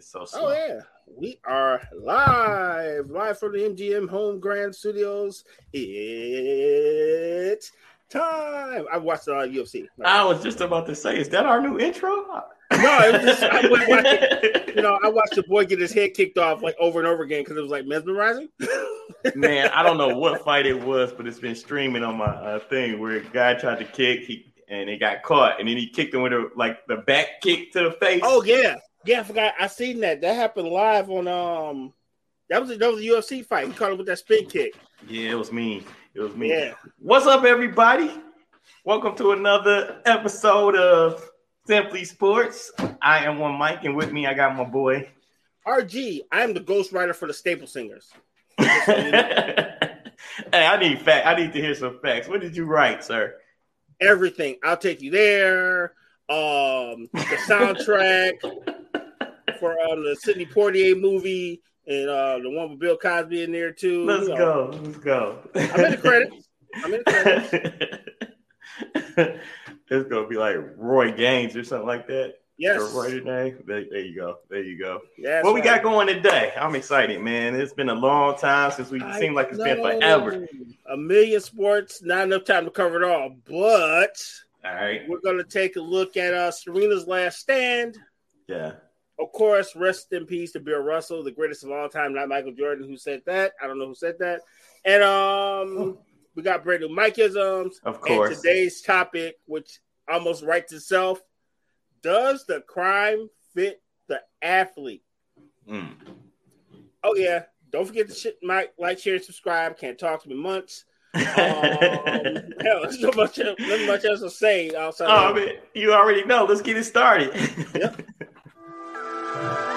It's so slow. Oh yeah, we are live, live from the MGM Home Grand Studios. It's time. I watched a lot of UFC. I was just about to say, is that our new intro? No, it was just, I was watching, you know, I watched the boy get his head kicked off like over and over again because it was like mesmerizing. Man, I don't know what fight it was, but it's been streaming on my uh, thing where a guy tried to kick, he and he got caught, and then he kicked him with a like the back kick to the face. Oh yeah, yeah, I forgot. I seen that. That happened live on um. That was a, that was a UFC fight. He caught him with that spin kick. Yeah, it was me. It was me. Yeah. What's up, everybody? Welcome to another episode of Simply Sports. I am one Mike, and with me I got my boy. RG, I am the ghostwriter for the Staple Singers. hey, I need fact. I need to hear some facts. What did you write, sir? Everything. I'll take you there. Um, the soundtrack for um, the Sidney Poitier movie and uh, the one with Bill Cosby in there too. Let's know, go. Let's go. I'm in the credits. I'm in the credits. it's gonna be like Roy Gaines or something like that. Yes. Or Roy. There, there you go. There you go. Yes. what we got going today? I'm excited, man. It's been a long time since we I seemed like it's been forever. A million sports, not enough time to cover it all, but All right. we're going to take a look at uh, Serena's last stand. Yeah. Of course, rest in peace to Bill Russell, the greatest of all time, not Michael Jordan, who said that. I don't know who said that. And um, we got brand new Mikeisms. Of And course. today's topic, which almost writes itself, does the crime fit the athlete? Mm. Oh yeah. Don't forget to shit, Mike, like, share, and subscribe. Can't talk to me months. Um, hell, there's not much, not much else to say outside. oh, of, man, you already know. Let's get it started. Yep. Man, that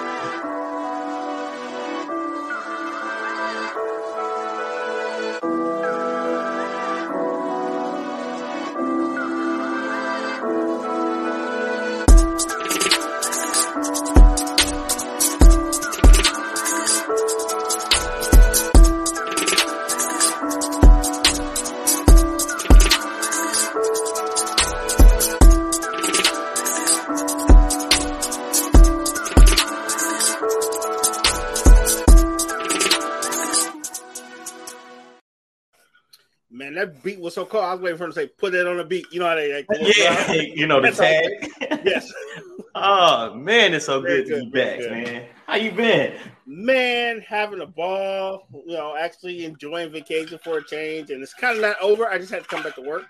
beat was so cool. I was waiting for him to say, "Put that on the beat." You know how they like. yeah, you know the tag. Yes. Oh man, it's so Very good to be back, good. man. How you been? Man, having a ball. You know, actually enjoying vacation for a change, and it's kind of not over. I just had to come back to work.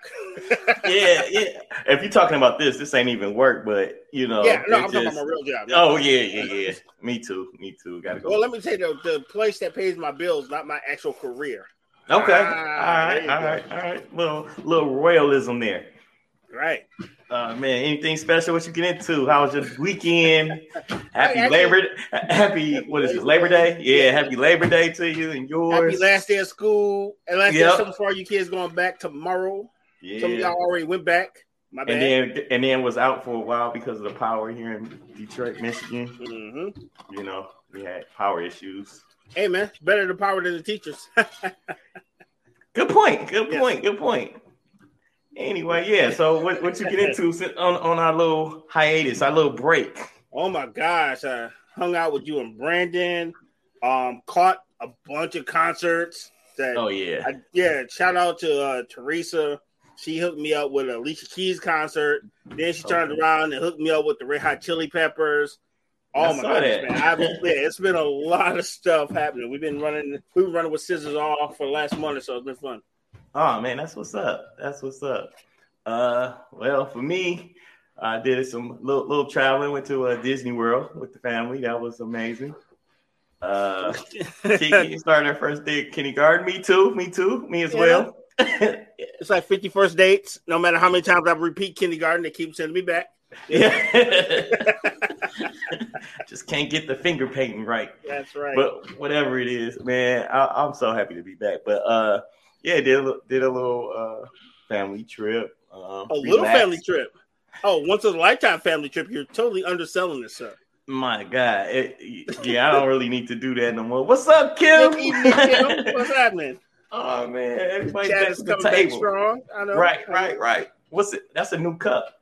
Yeah, yeah. If you're talking about this, this ain't even work, but you know. yeah. No, I'm talking about my real job. Oh yeah, yeah, yeah. Me too. Me too. Gotta go. Well, let me tell you, the, the place that pays my bills, not my actual career. Okay. Ah, all right. All right. All right. Little little royalism there. Right. Uh, man, anything special? What you get into? How was your weekend? Happy actually- Labor. Happy what is it? Labor Day? Yeah. Happy Labor Day to you and yours. Happy last day of school. And last day Yep. of summer for all you kids going back tomorrow. Yeah. Some of y'all already went back. My bad. and then and then was out for a while because of the power here in Detroit, Michigan. hmm You know, we had power issues. Hey man, better the power than the teachers. Good point. Good Yes. point. Good point. Anyway, yeah. So what, what you get into on, on our little hiatus, our little break? oh my gosh, I hung out with you and Brandon. Um, caught a bunch of concerts. That Oh yeah. I, yeah, shout out to uh, Teresa. She hooked me up with a Alicia Keys concert. Then she turned Okay. around and hooked me up with the Red Hot Chili Peppers. Oh I my saw goodness, that. man! I've, yeah, it's been a lot of stuff happening. We've been running, we've been running with scissors off for the last month or so. It's been fun. Oh man, that's what's up. That's what's up. Uh, well, for me, I did some little little traveling. Went to uh, Disney World with the family. That was amazing. Uh, Kiki started her first day at kindergarten. Me too. Me too. Me as Yeah. well. it's like 51st dates. No matter how many times I repeat kindergarten, they keep sending me back. yeah. Just can't get the finger painting right. That's right. But whatever it is, man, I, I'm so happy to be back. But uh, yeah, did a, did a little uh family trip. Um, a little family trip. Oh, once in a lifetime family trip. You're totally underselling this, sir. My God, it, yeah, I don't really need to do that no more. What's up, Kim? What's happening? oh man, everybody's Chad back is at the coming back table. strong. I know. Right, right, right. What's it? That's a new cup.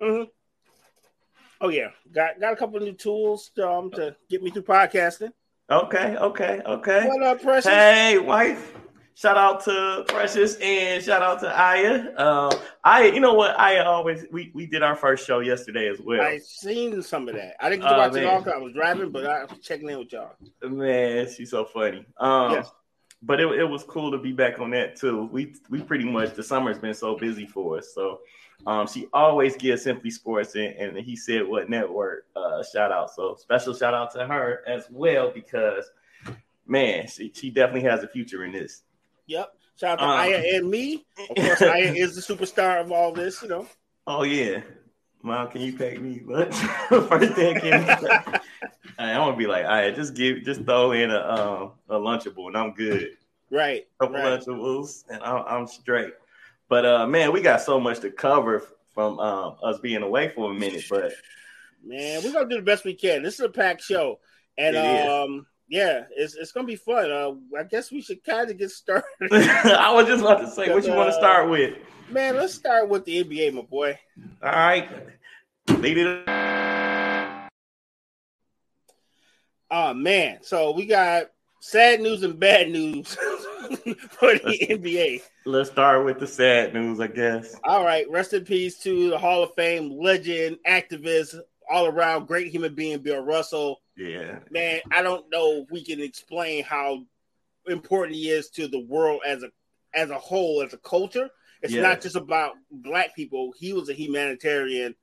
Mhm. Oh yeah, got got a couple new tools um, to get me through podcasting. Okay, okay, okay. What up, Precious? Hey, wife. Shout out to Precious and shout out to Aya. Um, Aya, you know what? Aya always we we did our first show yesterday as well. I seen some of that. I didn't get to Oh, watch it all because I was driving, but I was checking in with y'all. Man, she's so funny. Um, Yes. but it, it was cool to be back on that too. We we pretty much the summer's been so busy for us. So um, she always gives Simply Sports and, and he said what network uh, shout out. So special shout out to her as well because man, she, she definitely has a future in this. Yep. Shout out to Um, Aya and me. Of course, Aya is the superstar of all this. You know. Oh yeah. Mom, can you pay me lunch? First thing, can you pay- I want to be like, all right, just give, just throw in a um a lunchable, and I'm good. Right. couple right. Lunchables, and I'm, I'm straight. But uh, man, we got so much to cover from um, us being away for a minute. But Man, we're gonna do the best we can. This is a packed show, and um, yeah, it's it's gonna be fun. Uh, I guess we should kind of get started. I was just about to say, what you want to start with? Man, let's start with the NBA, my boy. All right, lead it. Oh man, so we got sad news and bad news for the NBA. Let's start with the sad news, I guess. All right, rest in peace to the Hall of Fame legend, activist, all around great human being, Bill Russell. Yeah, Man, I don't know if we can explain how important he is to the world as a as a whole, as a culture. It's Yeah. not just about black people. He was a humanitarian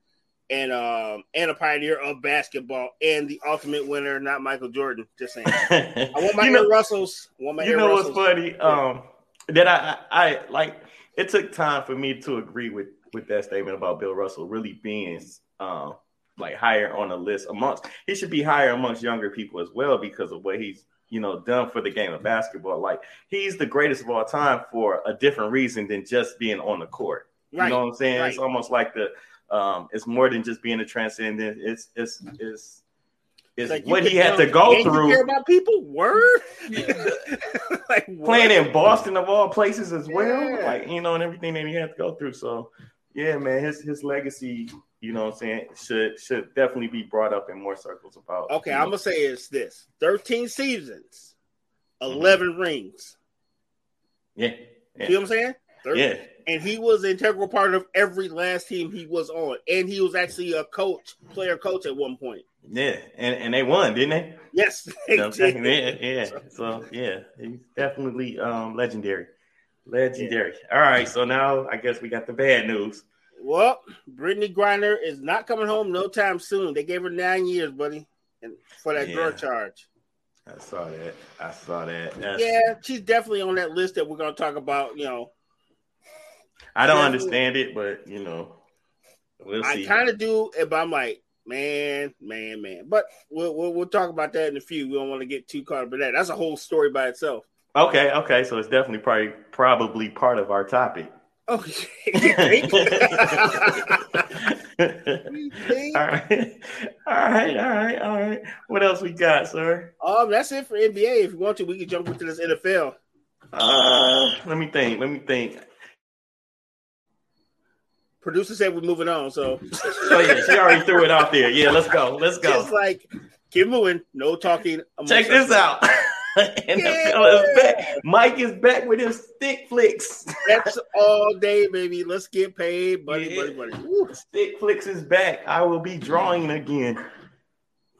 and um and a pioneer of basketball and the ultimate winner, not Michael Jordan. Just saying. I want my you know, Russells. I want my you know what's Russells. funny? Um, that I, I, I like. It took time for me to agree with with that statement about Bill Russell really being um like higher on the list amongst. He should be higher amongst younger people as well because of what he's you know done for the game of basketball. Like he's the greatest of all time for a different reason than just being on the court. Right. You know what I'm saying? right. It's almost like the um, it's more than just being a transcendent. It's it's it's it's Like, what he had to and go you through care about people. Word. like what? playing in Boston of all places as well. Yeah. Like, you know, and everything that he had to go through. So yeah, man, his his legacy, you know what I'm saying, should should definitely be brought up in more circles about Okay, you I'm know, gonna say it's this: thirteen seasons, 11 rings. yeah. Yeah. See what I'm saying? Thir- yeah. And he was an integral part of every last team he was on, and he was actually a coach, player coach at one point. Yeah. And and they won, didn't they? Yes, know what Yeah, yeah. So yeah, he's definitely um legendary. Legendary. All right, so now I guess we got the bad news. Well, Brittney Griner is not coming home no time soon. They gave her nine years, buddy, and for that Yeah. drug charge. I saw that. I saw that. That's- Yeah, she's definitely on that list that we're gonna talk about. You know, I don't understand it, but you know, we'll I kind of do, but I'm like, man, man, man. But we'll, we'll we'll talk about that in a few. We don't want to get too caught up in that. That's a whole story by itself. Okay, okay, so it's definitely probably probably part of our topic. Okay. all right, all right, all right, all right. What else we got, sir? um, that's it for NBA. If you want to, we can jump into this NFL. Uh, let me think. Let me think. Producer said we're moving on, so Oh yeah, she already threw it out there. Yeah, let's go. Let's go. just like keep moving. No talking. Check this out. NFL is back. Mike is back with his stick flicks. That's all day, baby. Let's get paid, buddy, Yeah. buddy, buddy. Woo. Stick flicks is back. I will be drawing again.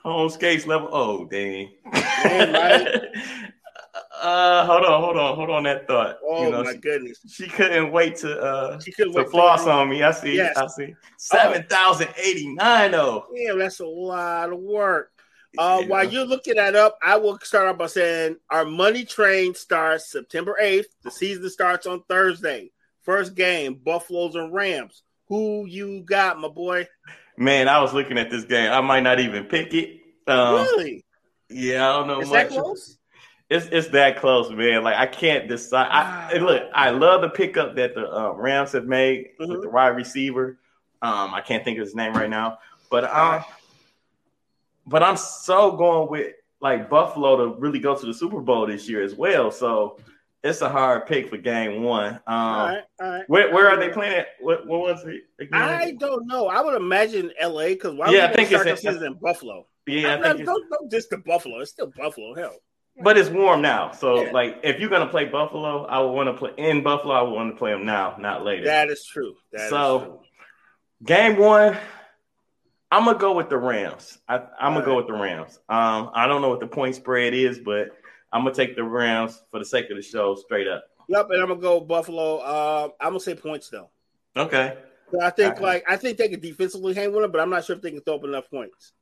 Home skates level. Oh, dang. uh, hold on, hold on, hold on. That thought. Oh you know, my she, goodness. she couldn't wait to uh She couldn't to wait floss for on me. I see. Yes. I see. Seven thousand eighty nine Oh, Damn, that's a lot of work. Uh, Yeah. While you're looking that up, I will start off by saying our money train starts September 8th. The season starts on Thursday. First game, Buffaloes and Rams. Who you got, my boy? Man, I was looking at this game. I might not even pick it. Um, really? Yeah, I don't know Is much. that close? It's it's that close, man. Like I can't decide. I look. I love the pickup that the uh, Rams have made Mhm. with the wide receiver. Um, I can't think of his name right now, but um, but I'm so going with like Buffalo to really go to the Super Bowl this year as well. So it's a hard pick for game one. Um, all right, all right. Where, where are they playing at? What, what was it? again? I don't know. I would imagine L.A. because why Yeah, I would think they start it's the in- season in Buffalo? yeah, I think not, don't, don't just the Buffalo. It's still Buffalo. Hell, but it's warm now. So Yeah. like, if you're gonna play Buffalo, I would want to play in Buffalo. I would want to play them now, not later. that is true. That is So, true. Game one, I'm gonna go with the Rams. I, I'm gonna All go with the Rams. Um, I don't know what the point spread is, but I'm gonna take the Rams for the sake of the show, straight up. Yep, and I'm gonna go Buffalo. Uh, I'm gonna say points though. Okay. I think right. like I think they can defensively hang with them, but I'm not sure if they can throw up enough points.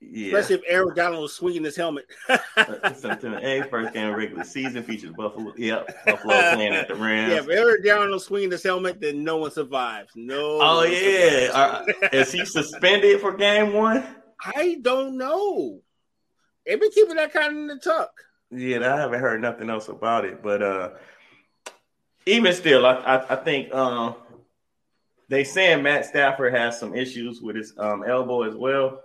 Yeah. Especially if Aaron Donald was swinging his helmet. September 8th, first game of regular season features Buffalo. Yep, Buffalo playing at the Rams. yeah, if Aaron Donald swinging his helmet, then no one survives. No. oh yeah. Are- is he suspended for game one? I don't know. They've been keeping that kind of in the tuck. Yeah, I haven't heard nothing else about it. But uh even still, I I, I think um they saying Matt Stafford has some issues with his um elbow as well.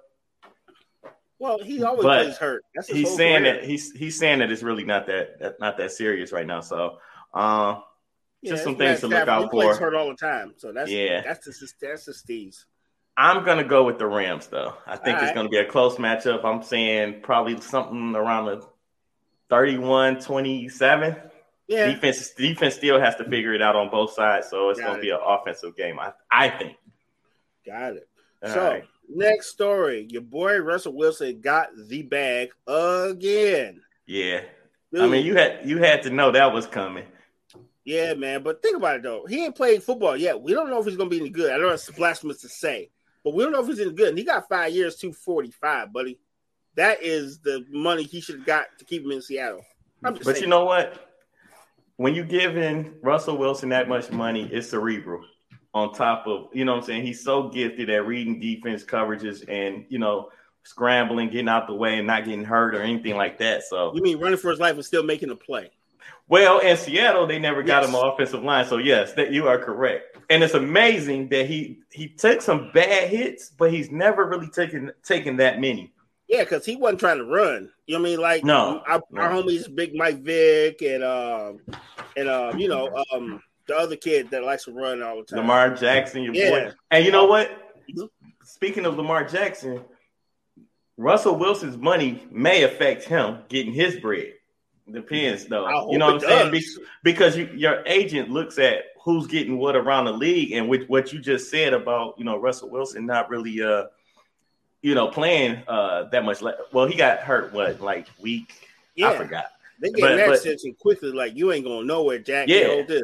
Well, he always But plays hurt. He's saying career. that he's he's saying that it's really not that, that not that serious right now. So um just some things to look out he plays hurt all the time. So that's Yeah. that's the that's the Steve's. I'm gonna go with the Rams though. I think All it's right. gonna be a close matchup. I'm saying probably something around the 31-27. Yeah, Defense defense still has to figure it out on both sides, so it's Got gonna it. be an offensive game. I I think. got it. All so right. Next story, your boy Russell Wilson got the bag again. yeah. Dude, I mean, you had you had to know that was coming. yeah, man. But think about it though. He ain't played football yet. We don't know if he's gonna be any good. I don't know it's blasphemous to say, but we don't know if he's any good. And he got five years, two forty five, buddy. That is the money he should have got to keep him in Seattle. I'm just But saying. you know what? When you giving Russell Wilson that much money, it's cerebral. On top of, you know what I'm saying? He's so gifted at reading defense coverages and, you know, scrambling, getting out the way and not getting hurt or anything like that. So, you mean running for his life and still making a play? well, in Seattle, they never got Yes. him an offensive line. So, yes, that you are correct. And it's amazing that he he took some bad hits, but he's never really taken taken that many. Yeah, because he wasn't trying to run. You know what I mean? Like No, our, no. our homies, Big Mike Vick, and um, and um, you know, um, the other kid that likes to run all the time. Lamar Jackson, your Yeah. boy. And you know what? Mhm. Speaking of Lamar Jackson, Russell Wilson's money may affect him getting his bread. Depends, though. You know what I'm it saying? because you, your agent looks at who's getting what around the league, and with what you just said about you know Russell Wilson not really uh you know playing uh that much. Le- well, he got hurt what like week? yeah, I forgot. they get that but- quickly. Like you ain't going nowhere, Jack. Yeah. Hold this.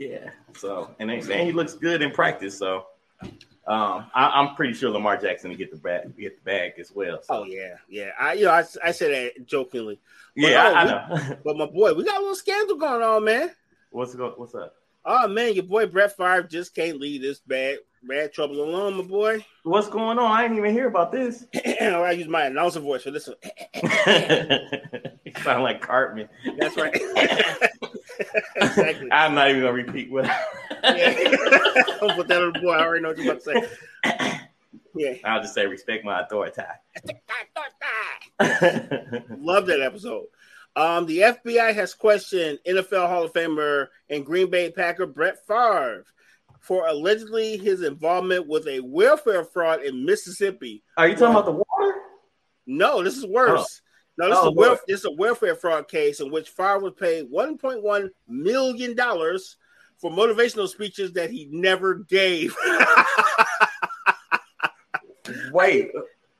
Yeah. So, and they saying he looks good in practice. So, um, I, I'm pretty sure Lamar Jackson will get the bag, get the bag as well. So. Oh yeah, yeah. I you know I, I said that jokingly, yeah, oh, we- know. but my boy, we got a little scandal going on, man. what's go, What's up? Oh man, your boy Brett Favre just can't leave this bad bad trouble alone, my boy. What's going on? I didn't even hear about this. I use my announcer voice for this one. you sound like Cartman. That's right. exactly. I'm not even gonna repeat what. Yeah. Don't put that on the boy. I already know what you're about to say. Yeah. I'll just say respect my authority. Love that episode. Um, the FBI has questioned NFL Hall of Famer and Green Bay Packer Brett Favre for allegedly his involvement with a welfare fraud in Mississippi. Are you talking about the water? No, this is worse. No, this, Oh, is a wel- Lord. this is a welfare fraud case in which Favre was paid $1.1 million for motivational speeches that he never gave. Wait,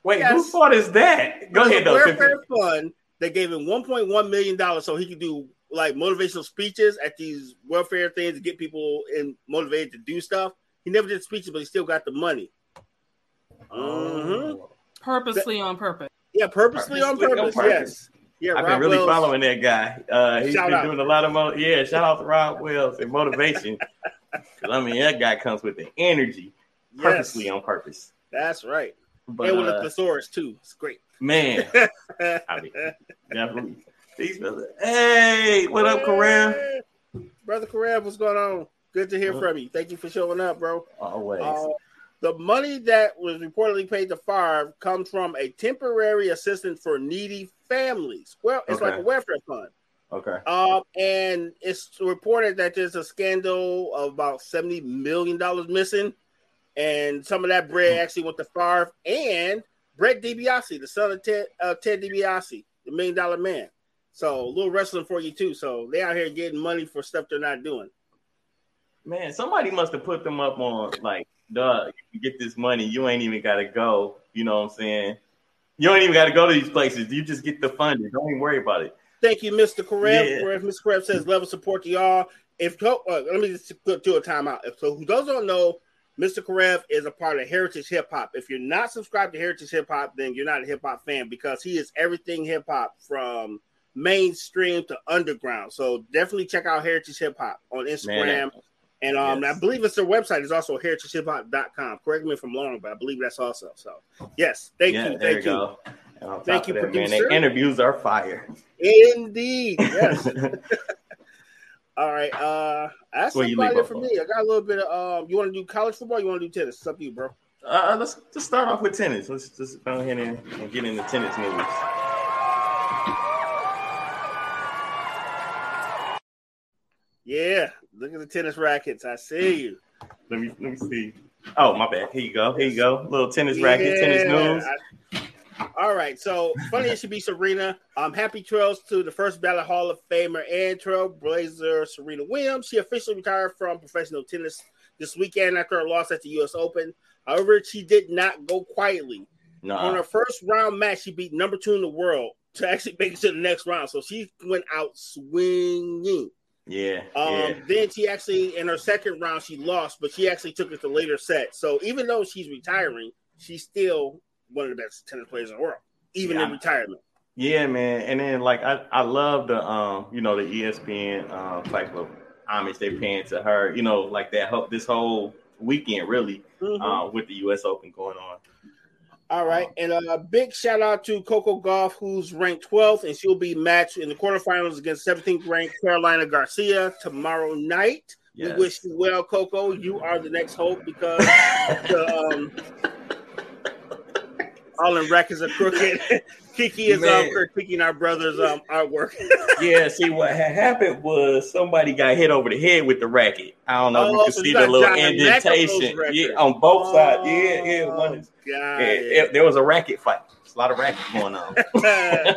wait. Yes. Whose fault is that? Go ahead, There's though. welfare fund that gave him 1.1 million dollars so he could do like motivational speeches at these welfare things to get people in motivated to do stuff. He never did speeches, but he still got the money. Mhm. purposely on purpose. Yeah, purposely on Purposely on purpose. purpose. Yes. Yeah, I've Rob been really Wells- following that guy. Uh, he's Shout been out. doing a lot of mo- yeah. Shout out to Rob Wells and motivation. 'Cause, I mean, that guy comes with the energy, Yes, purposely on purpose. that's right. But and with a uh, thesaurus too. It's great. man, I mean, definitely. These brothers. Hey, what up, Kareem? Brother Kareem, what's going on? Good to hear What? from you. Thank you for showing up, bro. Always. Uh, the money that was reportedly paid to Favre comes from a temporary assistance for needy families. Well, it's Okay. like a welfare fund. Okay. Um, and it's reported that there's a scandal of about seventy million dollars missing, and some of that bread Hmm. actually went to Favre and Brett DiBiase, the son of Ted uh, Ted DiBiase, the Million Dollar Man. So a little wrestling for you too. So they out here getting money for stuff they're not doing. Man, somebody must have put them up on like, duh, you get this money, you ain't even gotta go. You know what I'm saying? You don't even gotta go to these places. You just get the funding. Don't even worry about it. Thank you, Mr. Karev. Yeah. Mr. Karev says level support to y'all. If uh, let me just put do a timeout. If so, who those don't know, Mr. Karev is a part of Heritage Hip Hop. If you're not subscribed to Heritage Hip Hop, then you're not a hip hop fan because he is everything hip hop from mainstream to underground. So definitely check out Heritage Hip Hop on Instagram. Man, and um, yes. I believe it's their website is also heritagehiphop.com. Correct me if I'm wrong, but I believe that's also. So yes, thank yeah, you, thank you go. Thank you, that, man, producer. their interviews are fire. Indeed, yes. All right. Uh, that's you about it for me. I got a little bit of. Um, you want to do college football? Or you want to do tennis? It's up to you, bro. Uh, let's just start off with tennis. Let's just go ahead and, and get into tennis news. Yeah, look at the tennis rackets. I see you. Let me let me see. Oh, my bad. Here you go. Here you go. Little tennis racket, tennis Yeah, news. I- all right. So funny it should be Serena. Um, happy trails to the first ballot Hall of Famer and Trailblazer Serena Williams. She officially retired from professional tennis this weekend after her loss at the U.S. Open. However, she did not go quietly. on her first round match, she beat number two in the world to actually make it to the next round. So she went out swinging. Yeah, Um, yeah. Then she actually, in her second round, she lost, but she actually took it to later set. So even though she's retiring, she's still one of the best tennis players in the world, even in Yeah. retirement. Yeah, man. And then like I, I love the um, you know, the ESPN um type of homage they're paying to her, you know, like that whole this whole weekend really Mhm. uh, with the US Open going on. All right, and a big shout out to Coco Gauff, who's ranked 12th, and she'll be matched in the quarterfinals against 17th ranked Carolina Garcia tomorrow night. Yes. We wish you well, Coco. You are the next hope because the, um, all in records are crooked. Kiki is um, Man. critiquing our brother's um, artwork. yeah, see what had happened was somebody got hit over the head with the racket. I don't know if Oh, you can so see the little John indentation. Yeah, on both sides. Yeah, yeah. One is, Oh, yeah, it. it- there was a racket fight. There's a lot of racket going on.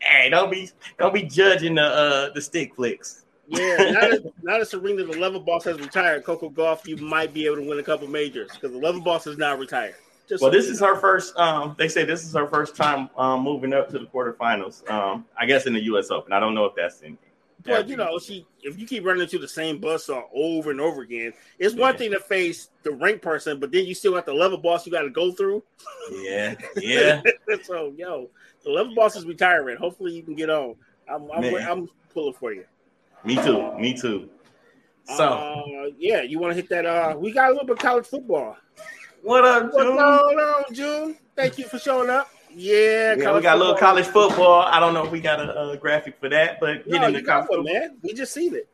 hey, don't be don't be judging the uh the stick flicks. yeah, now that, now that Serena, the level boss, has retired, Coco Gauff, you might be able to win a couple majors because the level boss is now retired. Just Well, so this is know. her first. Um, they say this is her first time um, moving up to the quarterfinals. Um, I guess in the U.S. Open. I don't know if that's in. But you know, she if you keep running into the same buzzsaw over and over again, it's one thing to face the rank person, but then you still got the level boss you got to go through. Yeah, yeah. so, yo, the level boss is retiring. Hopefully, you can get on. I'm I'm, I'm pulling for you. me too. Me too. So, uh, yeah, you want to hit that? Uh, we got a little bit of college football. What up, What's June? going on, June? Thank you for showing up. Yeah, Yeah, we got a little college football. I don't know if we got a, a graphic for that, but get No, into college football. man. We just seen it.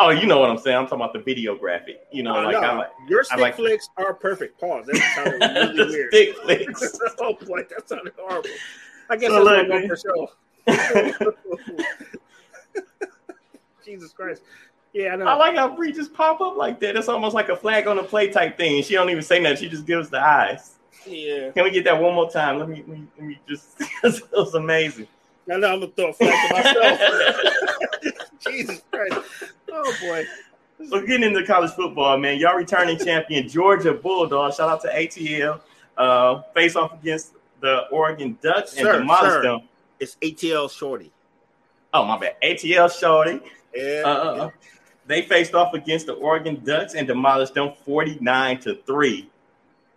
Oh, you know what I'm saying? I'm talking about the video graphic. You know, Uh, like no, I like your stick like- flicks are perfect. Pause. That sounded really the weird. stick flicks. oh boy, that sounded horrible. I guess So that's look, for sure. Jesus Christ. Yeah, I know. I like how Bree just pop up like that. It's almost like a flag on the play type thing. She don't even say nothing. She just gives the eyes. yeah. Can we get that one more time? Let me let me, let me just. it was amazing. I know I'm gonna throw a flag to myself. Jesus Christ. Oh boy. So getting into college football, man, y'all returning champion Georgia Bulldogs. Shout out to ATL. Uh, face off against the Oregon Ducks and Sir, demolished sir. them. It's ATL Shorty. Oh my bad, ATL Shorty. Yeah. Uh, they faced off against the Oregon Ducks and demolished them forty nine to three.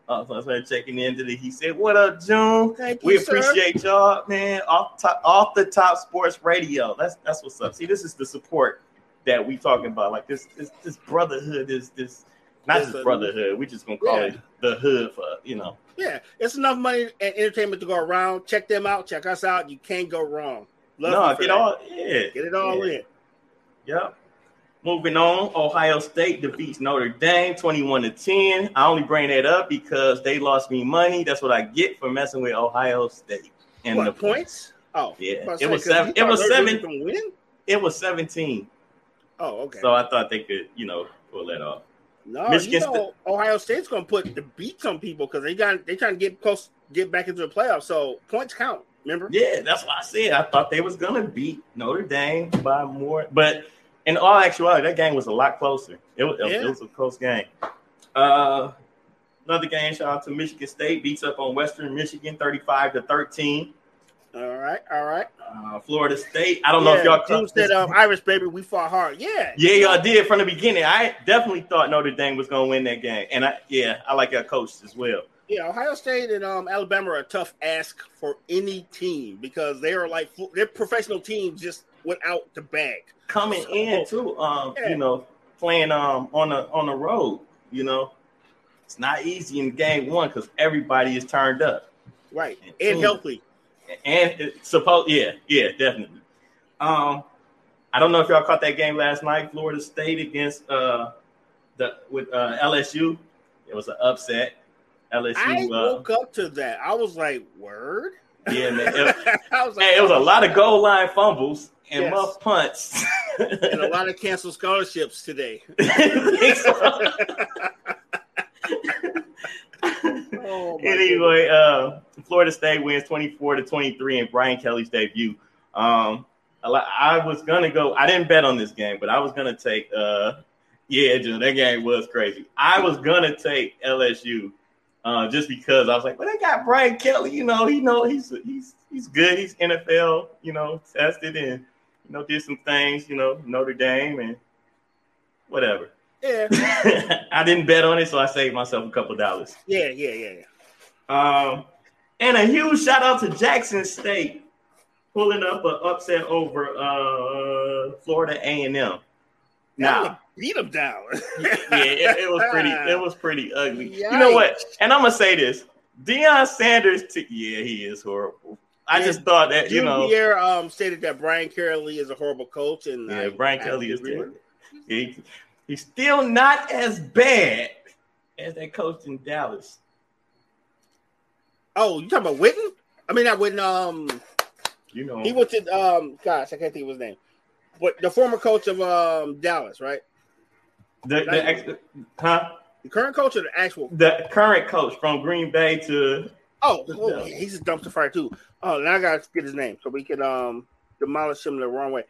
Uh, so I started checking into the. He said, "What up, June? Thank you, We sir. appreciate y'all, man. Off top, off the top sports radio. That's that's what's up. See, this is the support that we talking about. Like this, this, this brotherhood is this, not It's just a- brotherhood. We just gonna call Yeah. it the hood for you know. Yeah, it's enough money and entertainment to go around. Check them out. Check us out. You can't go wrong. Love no, get that. all, yeah, Get it all yeah. in. Yep. Moving on, Ohio State defeats Notre Dame 21 to 10. I only bring that up because they lost me money. That's what I get for messing with Ohio State. And What the points? Oh, Yeah, it say, was seven- it was seven- gonna win? It was 17, Oh, okay. so I thought they could, you know, pull that off. no, Michigan you know, Ohio State's gonna put the beat on people because they got they trying to get close, get back into the playoffs. So points count. Remember? Yeah, that's what I said. I thought they was gonna beat Notre Dame by more, but in all actuality, that game was a lot closer. It was, Yeah. it was a close game. Uh, another game. Shout out to Michigan State beats up on Western Michigan, thirty-five to thirteen. All right, all right. Uh, Florida State. I don't know if y'all said, this. um, "Irish baby, we fought hard." Yeah, Yeah, y'all did from the beginning. I definitely thought Notre Dame was gonna win that game, and I yeah, I like your coach as well. Yeah, Ohio State and um, Alabama are a tough ask for any team because they are like they're professional teams just without the bag. Coming in too, um, Yeah. you know, playing um on the on the road, you know, it's not easy in game one because everybody is turned up Right, And and healthy. and it's supposed yeah yeah definitely. Um, I don't know if y'all caught that game last night, Florida State against uh the with uh LSU. It was an upset. LSU. I uh, woke up to that. I was like, "Word." yeah, man. It, I was like, Hey, it was a lot of goal line fumbles and Yes. muff punts. and a lot of canceled scholarships today. Oh anyway, uh, Florida State wins 24 to 23 in Brian Kelly's debut. Um, I was gonna go. I didn't bet on this game, but I was gonna take. Uh, yeah, Jim, that game was crazy. I was gonna take LSU uh, just because I was like, well, they got Brian Kelly. You know, he know he's he's he's good. He's NFL. You know, tested and you know did some things. You know, Notre Dame and whatever. Yeah, I didn't bet on it, so I saved myself a couple dollars. yeah, yeah, yeah. yeah. Um, and a huge shout out to Jackson State pulling up an upset over uh, Florida A and M. Now, beat them down. yeah, it, it was pretty. It was pretty ugly. You know what? And I'm gonna say this: Deion Sanders. T- yeah, he is horrible. I Yeah, just thought that you know, Pierre um, stated that Brian Kelly is a horrible coach, and yeah, I- Brian I Kelly is. He, he's still not as bad as that coach in Dallas. Oh, you talking about Witten? I mean, not Witten. Um, You know, he went to um. Gosh, I can't think of his name. But the former coach of um Dallas, right? the, the ex- huh? The current coach or the actual? the current coach from Green Bay to Oh, oh he's a dumpster fire too. Oh, now I gotta get his name so we can um demolish him the wrong way.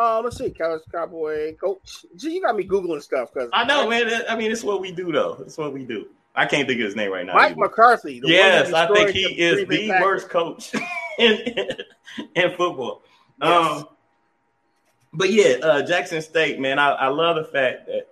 Uh, let's see, College Cowboy coach. Gee, you got me googling stuff because I know, man. that- I mean, it's what we do, though. It's what we do. I can't think of his name right now. Mike either. McCarthy. the yes, I think he the is the worst coach in in football. Yes. Um, but yeah, uh, Jackson State, man, I, I love the fact that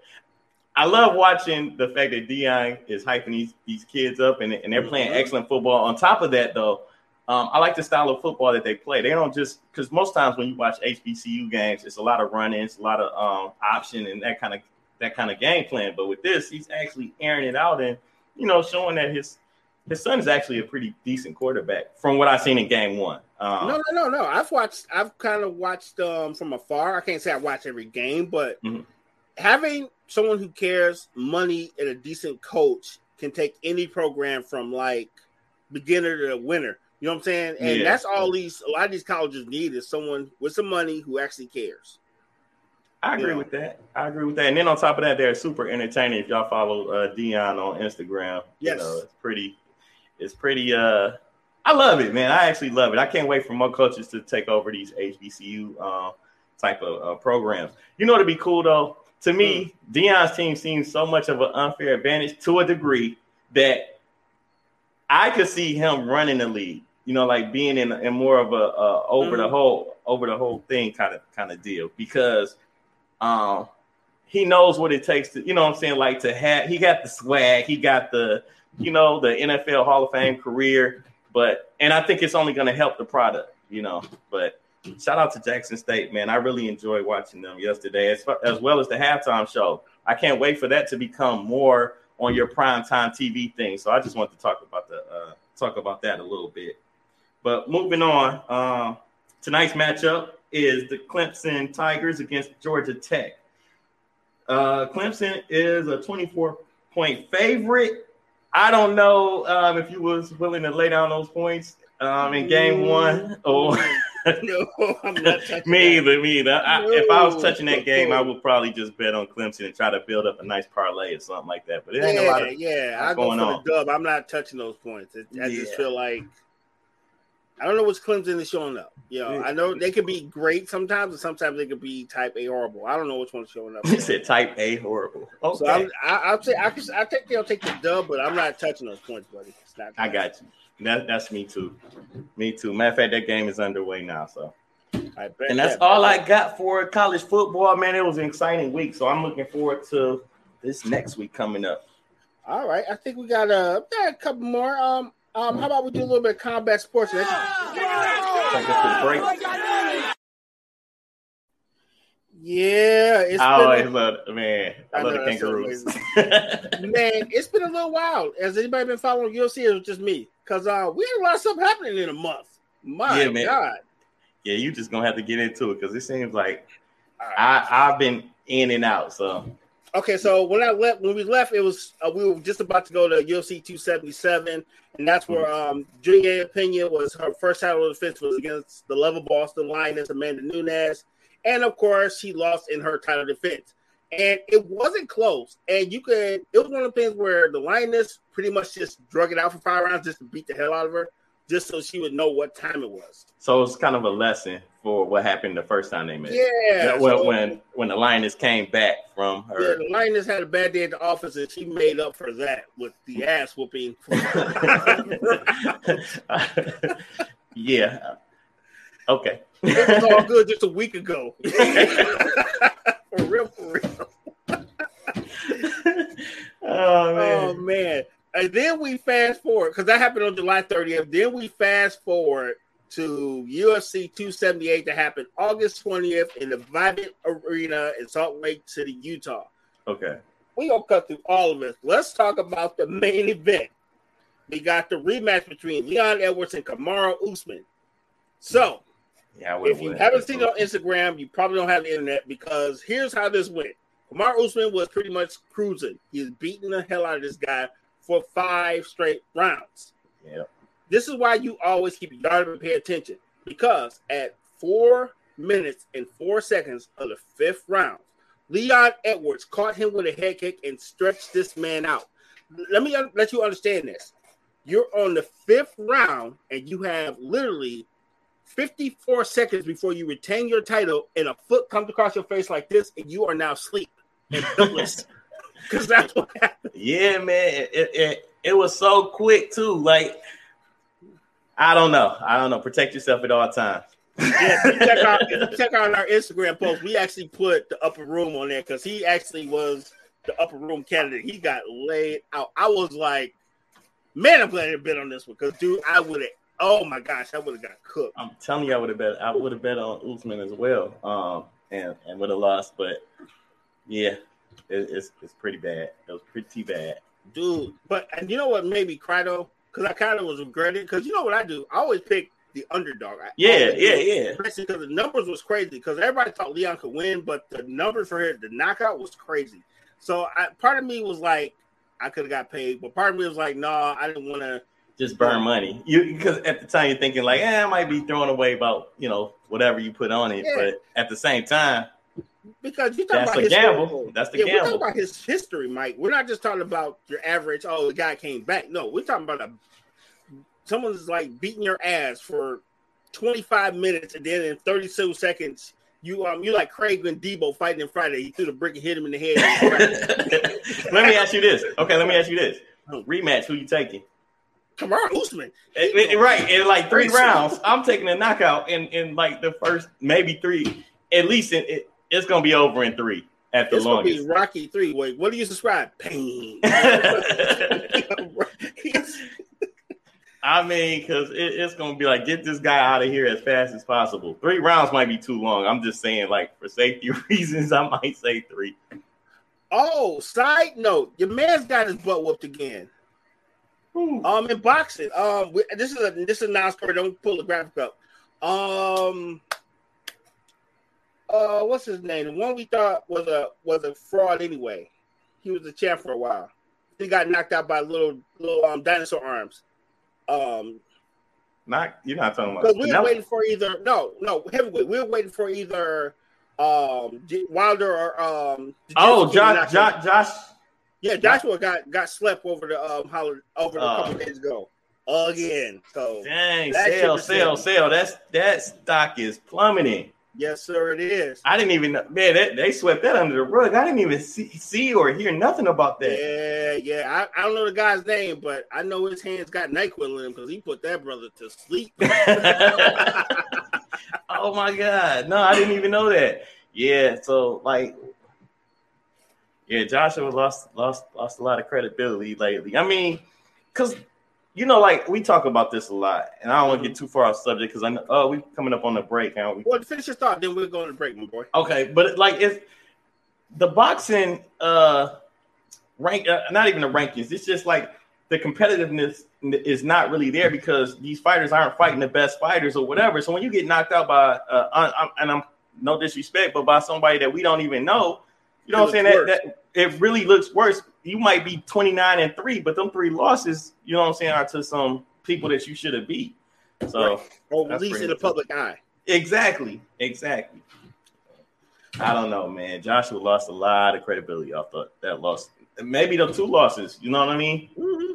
I love watching the fact that Deion is hyping these these kids up and, and they're playing Mhm. excellent football. On top of that, though, um, I like the style of football that they play. They don't just because most times when you watch HBCU games, it's a lot of run-ins, a lot of um, option and that kind of that kind of game plan. But with this, he's actually airing it out and you know showing that his his son is actually a pretty decent quarterback from what I've seen in game one. Um, No, no, no, no. I've watched. I've kind of watched um from afar. I can't say I watch every game, but Mhm. Having someone who cares money and a decent coach can take any program from like beginner to winner. You know what I'm saying? And Yeah. that's all these a lot of these colleges need is someone with some money who actually cares. I agree Yeah. with that. I agree with that. And then on top of that, they're super entertaining. If y'all follow uh, Deion on Instagram, Yes. you know, it's pretty. It's pretty. Uh, I love it, man. I actually love it. I can't wait for more coaches to take over these HBCU uh, type of uh, programs. You know, what'd be cool though. To me, Deion's team seems so much of an unfair advantage to a degree that I could see him running the league. You know, like being in, in more of a uh, over the Mhm. whole over the whole thing kind of kind of deal because um he knows what it takes to you know what I'm saying like to have he got the swag he got the you know the NFL Hall of Fame career but and I think it's only going to help the product you know but shout out to Jackson State man I really enjoyed watching them yesterday as, as well as the halftime show I can't wait for that to become more on your prime time TV thing so I just want to talk about the uh, talk about that a little bit but moving on um tonight's matchup is the Clemson Tigers against Georgia Tech. Uh, Clemson is a 24 point favorite. I don't know um, if you was willing to lay down those points um, in game one. Oh, no, I'm not touching me that. either. Me either. I, If I was touching that game, I would probably just bet on Clemson and try to build up a nice parlay or something like that. But it ain't a lot Yeah, of. yeah. I go going for on. the dub. I'm not touching those points. It, I just feel like I don't know what's Clemson is showing up. You know, Yeah. I know they could be great sometimes, and sometimes they could be type A horrible. I don't know which one's showing up. He said type A horrible. Okay, So I'm, I, I'll say I, can- I think they'll take the dub, but I'm not touching those points, buddy. It's not. I got you. That, that's me too. Me too. Matter of fact, that game is underway now. So, I bet and that's that. all I got for college football. Man, it was an exciting week. So I'm looking forward to this next week coming up. All right, I think we got, uh, we got a couple more. Um, um, how about we do a little bit of combat sports? Take us to the break. Yeah, it's I always been love man. I, I love know, the so kangaroos. man. It's been a little while. Has anybody been following UFC? It was just me? Because uh, we had a lot of stuff happening in a month. My Yeah, man. God. yeah, you just gonna have to get into it because it seems like right. I I've been in and out. So Okay, so when I left, when we left, it was uh, we were just about to go to UFC 277, and that's where um Julia Pena was her first title defense was against the level boss, the Lioness Amanda Nunes, and of course she lost in her title defense, and it wasn't close. And you could, it was one of the things where the Lioness pretty much just drug it out for five rounds just to beat the hell out of her, just so she would know what time it was. so it's kind of a lesson for what happened the first time they met. Yeah, when so- when when the lioness came back from Yeah, her. the Lioness had a bad day at the office, and she made up for that with the ass whooping. yeah. Okay. it was all good just a week ago. for real, for real. oh man. Oh man. And then we fast forward because that happened on July 30th. Then we fast forward to UFC 278 that happened August 20th in the Vivint Arena in Salt Lake City, Utah. Okay. We gonna cut through all of this. Let's talk about the main event. We got the rematch between Leon Edwards and Kamaru Usman. So Yeah, if you haven't seen it on. Instagram, you probably don't have the internet because here's how this went. Kamar Usman was pretty much cruising. He's beating the hell out of this guy for five straight rounds. Yeah. This is why you always keep your guard and pay attention because at four minutes and four seconds of the fifth round, Leon Edwards caught him with a head kick and stretched this man out. Let me let you understand this. You're on the fifth round and you have literally 54 seconds before you retain your title, and a foot comes across your face like this, and you are now asleep and helpless. Because that's what happened. Yeah, man. It, it it was so quick too. Like I don't know. I don't know. Protect yourself at all times. Yeah, check out, check out our Instagram post. We actually put the upper room on there because he actually was the upper room candidate. He got laid out. I was like, man, I'm glad I been on this one because, dude, I would have. Oh my gosh, I would have got cooked. I'm telling you, I would have bet. I would have bet on Usman as well, um, and and would have lost. But yeah, it, it's it's pretty bad. It was pretty bad. dude. But and you know what made me cry though? Because I kind of was regretting. Because you know what I do? I always pick the underdog. I Yeah, yeah, yeah. Because the numbers was crazy. Because everybody thought Leon could win, but the numbers for him, the knockout was crazy. So I, part of me was like, I could have got paid, but part of me was like, no, nah, I didn't want to. Just burn money. You because at the time you're thinking like, eh, I might be throwing away about you know whatever you put on it, Yeah. but at the same time, Because you talking That's about the his gamble. That's the yeah, We're talking about his history, Mike. We're not just talking about your average. Oh, the guy came back. No, we're talking about a someone's like beating your ass for 25 minutes, and then in 32 seconds, you um you like Craig and Debo fighting in Friday. He threw the brick and hit him in the head. let me ask you this. Okay, let me ask you this. Rematch. Who you taking? Kamaru Usman. Eh, eh, right in like three rounds. I'm taking a knockout in in like the first maybe three. At least it, it, it's gonna be over in three at the It's gonna be. Rocky three. Wait, what do you subscribe? Pain. I mean, because it, it's gonna be like get this guy out of here as fast as possible. Three rounds might be too long. I'm just saying, like for safety reasons, I might say three. oh, side note, your man's got his butt whooped again. Um, in boxing, um, we, this is a this is a non-story. Don't pull the graphic up. Um, uh, what's his name? The one we thought was a was a fraud anyway. He was a champ for a while. He got knocked out by little little um dinosaur arms. Um, Not you're not talking about Because we were Canelo? waiting for either no, no heavyweight. We were waiting for either um Wilder or um. Oh, Josh, Josh, Josh. Yeah, Joshua got got slept over the um holiday over a Oh. couple days ago again. So Dang, sell, sell, sell. That's that stock is plummeting. yes, sir, it is. I didn't even know, man. That, they swept that under the rug. I didn't even see, see or hear nothing about that. Yeah, yeah. I, I don't know the guy's name, but I know his hands got Nyquil in him because he put that brother to sleep. oh my god, no, I didn't even know that. Yeah, so like, yeah, Joshua lost lost lost a lot of credibility lately. I mean, because you know, like we talk about this a lot, and I don't want to get too far off subject because I know oh we coming up on the break, aren't we? well, finish your thought, then we'll go to the break, my boy. Okay, but like if the boxing uh rank uh, not even the rankings, it's just like the competitiveness is not really there because these fighters aren't fighting the best fighters or whatever. So when you get knocked out by uh, and I'm no disrespect, but by somebody that we don't even know, you know It what I'm saying? That, that it really looks worse. You might be 29 and three, but them three losses, you know what I'm saying, are to some people that you should have beat. So Or at least in the public eye. Exactly. Exactly. I don't know, man. Joshua lost a lot of credibility off the, that loss. Maybe the two losses. You know what I mean? hmm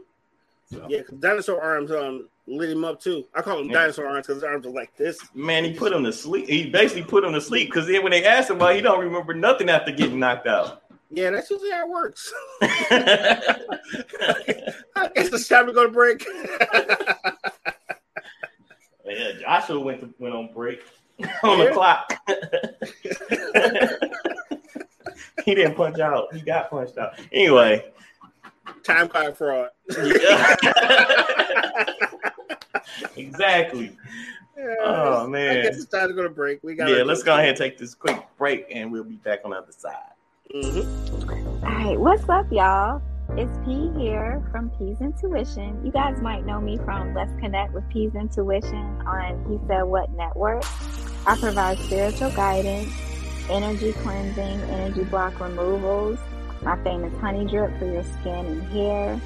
So, Yeah, because dinosaur arms um lit him up too. I call them Yeah. dinosaur arms because his arms are like this. Man, he put him to sleep. He basically put him to sleep because then when they asked him about, it, he don't remember nothing after getting knocked out. Yeah, that's usually how it works. I guess it's time to go to break. Yeah, Joshua went to, went on break on the clock. he didn't punch out. He got punched out. Anyway. Time card fraud. Yeah. exactly. Yeah, Oh I man. guess it's time to go to break. We got Yeah, let's go ahead and take this quick break and we'll be back on the other side. hmm All right, what's up, y'all? It's P here from P's Intuition. You guys might know me from Let's Connect with P's Intuition on He Said What Network. I provide spiritual guidance, energy cleansing, energy block removals, my famous honey drip for your skin and hair,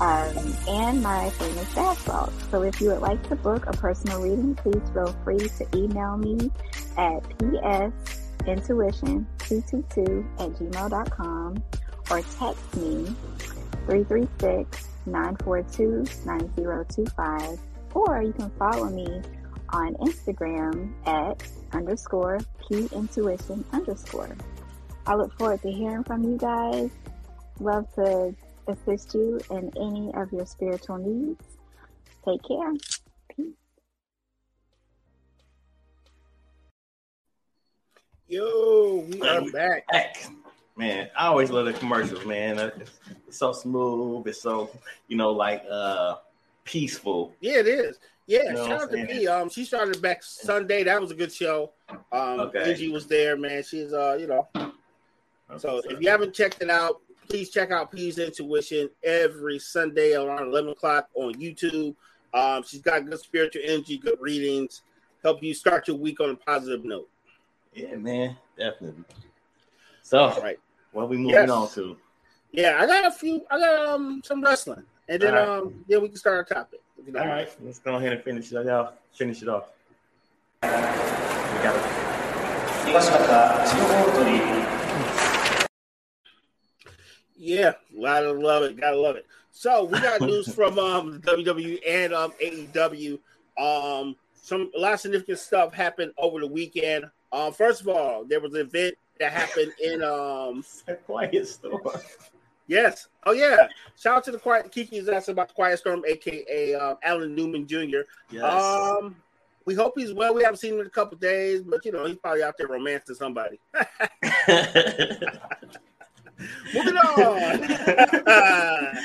um, and my famous bath salts. So if you would like to book a personal reading, please feel free to email me at psintuition222 at gmail.com or text me 336-942-9025 or you can follow me on Instagram at underscore pintuition underscore. I look forward to hearing from you guys. Love to assist you in any of your spiritual needs. Take care. Peace. Yo, we are we- back. Heck, man, I always love the commercials, man. It's, it's so smooth. It's so, you know, like uh peaceful. Yeah, it is. Yeah, You know shout out to me. Um, she started back Sunday. That was a good show. Um, Okay. Angie was there, man. She's uh, you know. So That's if you haven't checked it out, please check out P's Intuition every Sunday around eleven o'clock on YouTube. Um, she's got good spiritual energy, good readings, help you start your week on a positive note. yeah, man, definitely. So, All right. what we moving Yes. on to? Yeah, I got a few. I got um some wrestling, and then All right. um then we can start our topic. if you don't All mind. right, let's go ahead and finish it off. Finish it off. We got it. Yeah, a lot of love it. Gotta love it. So we got news from um, WWE and um, AEW. Um, some a lot of significant stuff happened over the weekend. Um, first of all, there was an event that happened in um Quiet Storm. Yes. Oh yeah. Shout out to the Quiet Kiki is asking about the Quiet Storm, aka um, Alan Newman Jr. Yes. Um, we hope he's well. We haven't seen him in a couple days, but you know he's probably out there romancing somebody. Moving on.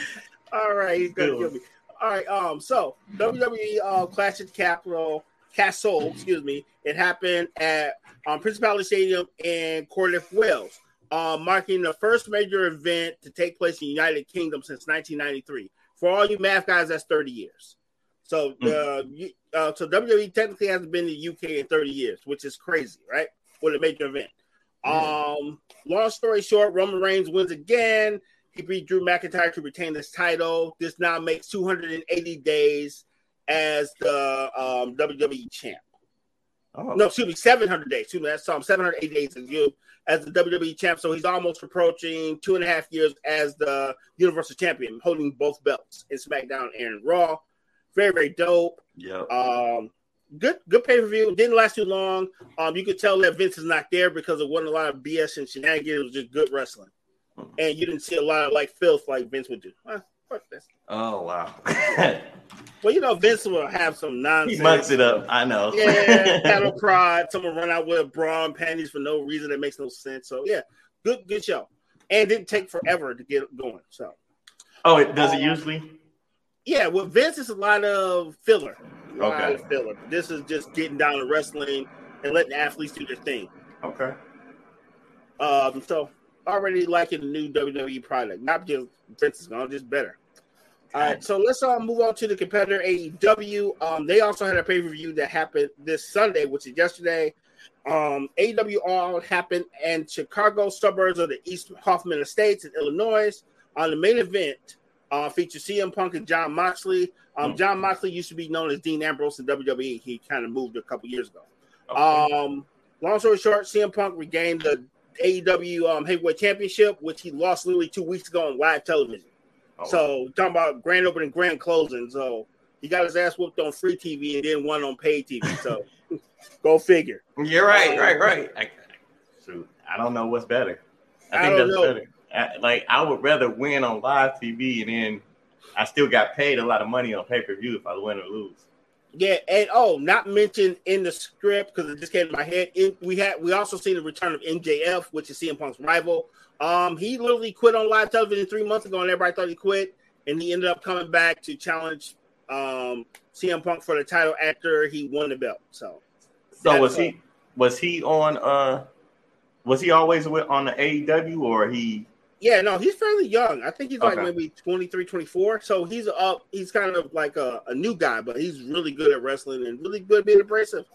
All right, he's gonna kill me. All right, um, so WWE uh, Clash at Capital Castle, excuse me, it happened at um, Principality Stadium in Cardiff, Wales, uh, marking the first major event to take place in the United Kingdom since 1993. For all you math guys, that's 30 years. So the you- uh, so WWE technically hasn't been in the UK in 30 years, which is crazy, right? With a major event. Um, long story short, Roman Reigns wins again. He beat Drew McIntyre to retain this title. This now makes 280 days as the um, WWE champ. Oh, No, excuse me, 700 days. Excuse me, that's um, 780 days as you as the WWE champ. So he's almost approaching two and a half years as the Universal Champion, holding both belts in SmackDown and Raw. Very, very dope. yeah. Um, good, good pay per view. Didn't last too long. Um, you could tell that Vince is not there because it wasn't a lot of BS and shenanigans. It was just good wrestling, and you didn't see a lot of like filth like Vince would do. Huh, fuck this. oh wow. Well, you know, Vince will have some nonsense. he mucks it up. I know. Yeah, cattle prod. Someone run out with a bra and panties for no reason that makes no sense. So yeah, good, good show, and it didn't take forever to get going. So oh, it does it usually? Yeah, with Vince, it's a lot of filler. A lot Okay. of filler. This is just getting down to wrestling and letting the athletes do their thing. Okay. Um, so already liking the new WWE product, not just Vince is gone, just better. All right, so let's all move on to the competitor AEW. Um, they also had a pay per view that happened this Sunday, which is yesterday. Um, AEW All happened in Chicago suburbs of the East Hoffman Estates in Illinois. On the main event, uh, featured CM Punk and Jon Moxley. Um, Mhm. Jon Moxley used to be known as Dean Ambrose in WWE. He kind of moved a couple years ago. Okay. Um, long story short, CM Punk regained the AEW um, Heavyweight Championship, which he lost literally two weeks ago on live television. Oh, So talking about grand opening, grand closing. So he got his ass whooped on free TV and then one on paid TV. So go figure. You're right, right, right. I, shoot, I don't know what's better. I I think don't that's know. better. I, like I would rather win on live TV and then I still got paid a lot of money on pay per view if I win or lose. Yeah, and oh, not mentioned in the script because it just came to my head. We had we also seen the return of MJF, which is CM Punk's rival. Um, he literally quit on live television three months ago, and everybody thought he quit, and he ended up coming back to challenge um CM Punk for the title after he won the belt. So So was he was he on uh was he always with on the AEW or he yeah, no, he's fairly young. I think he's like maybe 23, 24. So he's up. He's kind of like a, a new guy, but he's really good at wrestling and really good at being abrasive.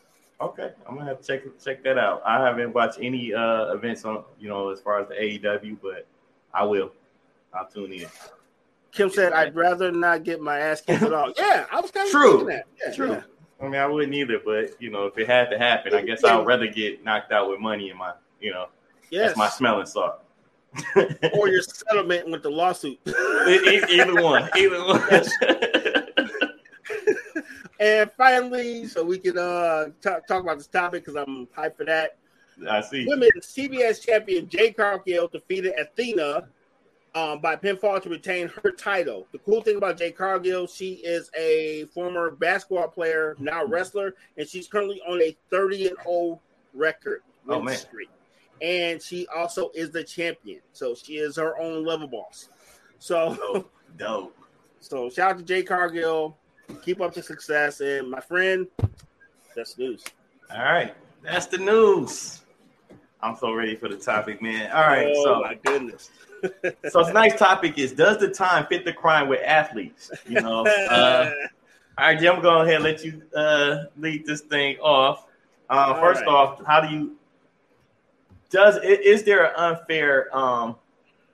Okay, I'm gonna have to check check that out. I haven't watched any uh events on you know as far as the AEW, but I will. I'll tune in. Kim said, "I'd rather not get my ass kicked at all." Yeah, I was kind of True. thinking that. Yeah, True. yeah. I mean, I wouldn't either, but you know, if it had to happen, I guess. I'd rather get knocked out with money in my, you know, Yes. that's my smelling salt. or your settlement with the lawsuit. Either one, either one. and finally, so we can uh talk, talk about this topic because I'm hyped for that. I see. Women TBS champion Jade Cargill defeated Athena um, by pinfall to retain her title. The cool thing about Jade Cargill, she is a former basketball player, now wrestler, and she's currently on a 30 and 0 record Oh, man. streak. And she also is the champion, so she is her own level boss. So, Dope. So shout out to Jade Cargill. Keep up the success, and my friend, that's news. All right, that's the news. I'm so ready for the topic, man. All right, oh so my goodness. so tonight's topic is: Does the time fit the crime with athletes? You know. Uh, all right, Jim, I'm going to go ahead and let you uh, lead this thing off. Uh, first right. off, how do you does is there an unfair, um,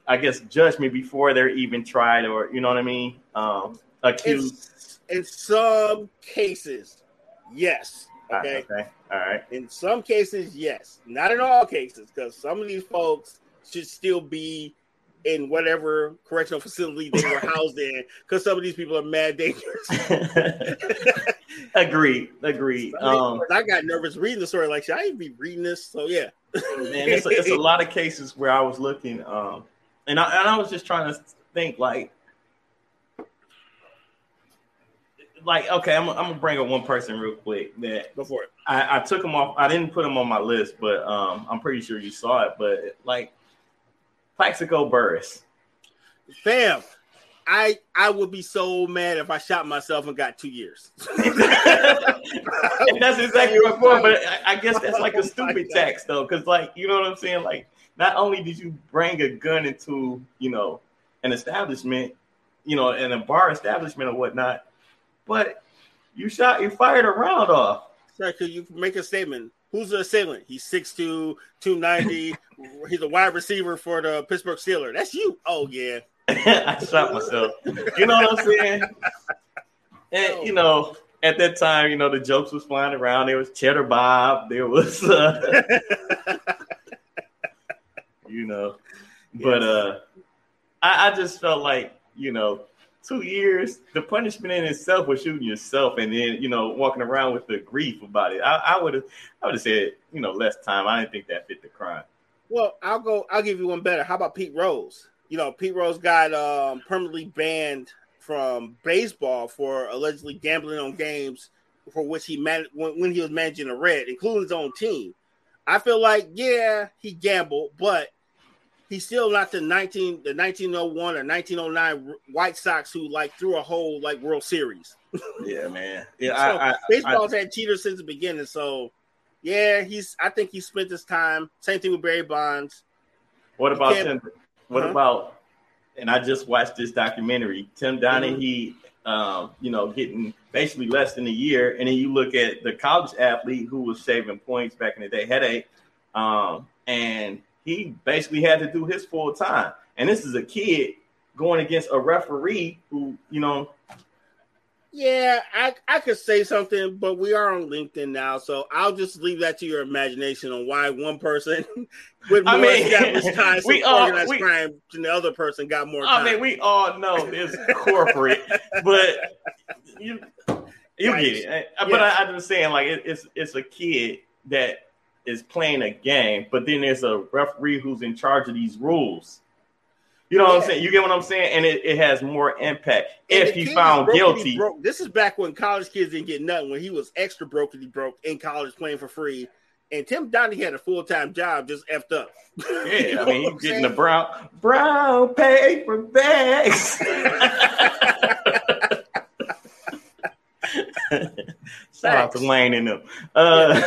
I guess, judgment before they're even tried, or you know what I mean, um, accused? in, in some cases, yes. Ah, Okay. okay, all right, In some cases, yes. Not in all cases, because some of these folks should still be in whatever correctional facility they were housed in, because some of these people are mad dangerous. agreed, agreed. Um, I got nervous reading the story. Like, should I even be reading this? So yeah. man, it's a, it's a lot of cases where I was looking, um, and I and I was just trying to think like, like okay, I'm, I'm gonna bring up one person real quick that before. I, I took him off. I didn't put him on my list, but um, I'm pretty sure you saw it. But like, Plaxico Burress. Fam, I I would be so mad if I shot myself and got two years. and that's exactly what I'm for. But I, I guess that's like a stupid tax though, because like you know what I'm saying. Like, not only did you bring a gun into you know an establishment, you know, in a bar establishment or whatnot, but you shot, you fired a round off. Sir, could you make a statement? Who's the assailant? He's 6'2", 290. He's a wide receiver for the Pittsburgh Steelers. That's you. Oh yeah. I shot myself. You know what I'm saying? And you know, at that time, you know, the jokes was flying around. There was Cheddar Bob. There was, uh, you know, but uh, I, I just felt like, you know, two years, the punishment in itself was shooting yourself, and then you know walking around with the grief about it. I would have, I would have said, you know, less time. I didn't think that fit the crime. Well, I'll go. I'll give you one better. How about Pete Rose? You know, Pete Rose got um, permanently banned from baseball for allegedly gambling on games for which he man when, when he was managing the Red, including his own team. I feel like yeah, he gambled, but he's still not the 19 the 1901 or 1909 White Sox who like threw a whole like World Series. yeah, man. Yeah, so I, I, baseball's I, had cheaters since the beginning, so yeah, he's. I think he spent his time. Same thing with Barry Bonds. What about Tim? What uh-huh. about? And I just watched this documentary. Tim Donaghy, mm-hmm. um, you know, getting basically less than a year, and then you look at the college athlete who was shaving points back in the day, headache, um, and he basically had to do his full time. And this is a kid going against a referee who, you know, yeah, I, I could say something, but we are on LinkedIn now, so I'll just leave that to your imagination on why one person with more I mean, established ties we all, organized we, crime than the other person got more. I mean, we all know it's corporate, but you you right. get it. But I, I'm just saying, like it, it's it's a kid that is playing a game, but then there's a referee who's in charge of these rules. You know yeah. what I'm saying? You get what I'm saying? And it, it has more impact and if he found guilty. Broke. This is back when college kids didn't get nothing, when he was extra broke and he broke in college playing for free. And Tim Donaghy had a full time job, just effed up. Yeah, you know I mean, he's getting the brown brown paper bags. Shout out to Wayne and them. Uh,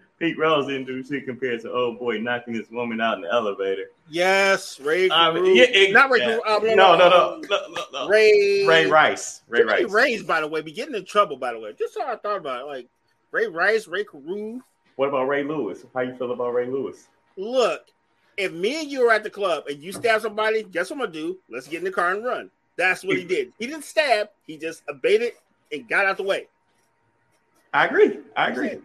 Pete Rose didn't do shit compared to old boy knocking this woman out in the elevator. Yes, Ray. Um, yeah, it, not Ray. Yeah. Um, no, no, no, no, no, no, Ray. Ray Rice. Ray Rice. Ray's, by the way, be getting in trouble. By the way, just how I thought about it. Like Ray Rice, Ray Carew. What about Ray Lewis? How you feel about Ray Lewis? Look, if me and you are at the club and you stab somebody, guess what I'm gonna do? Let's get in the car and run. That's what he did. He didn't stab. He just abated and got out the way. I agree. I agree.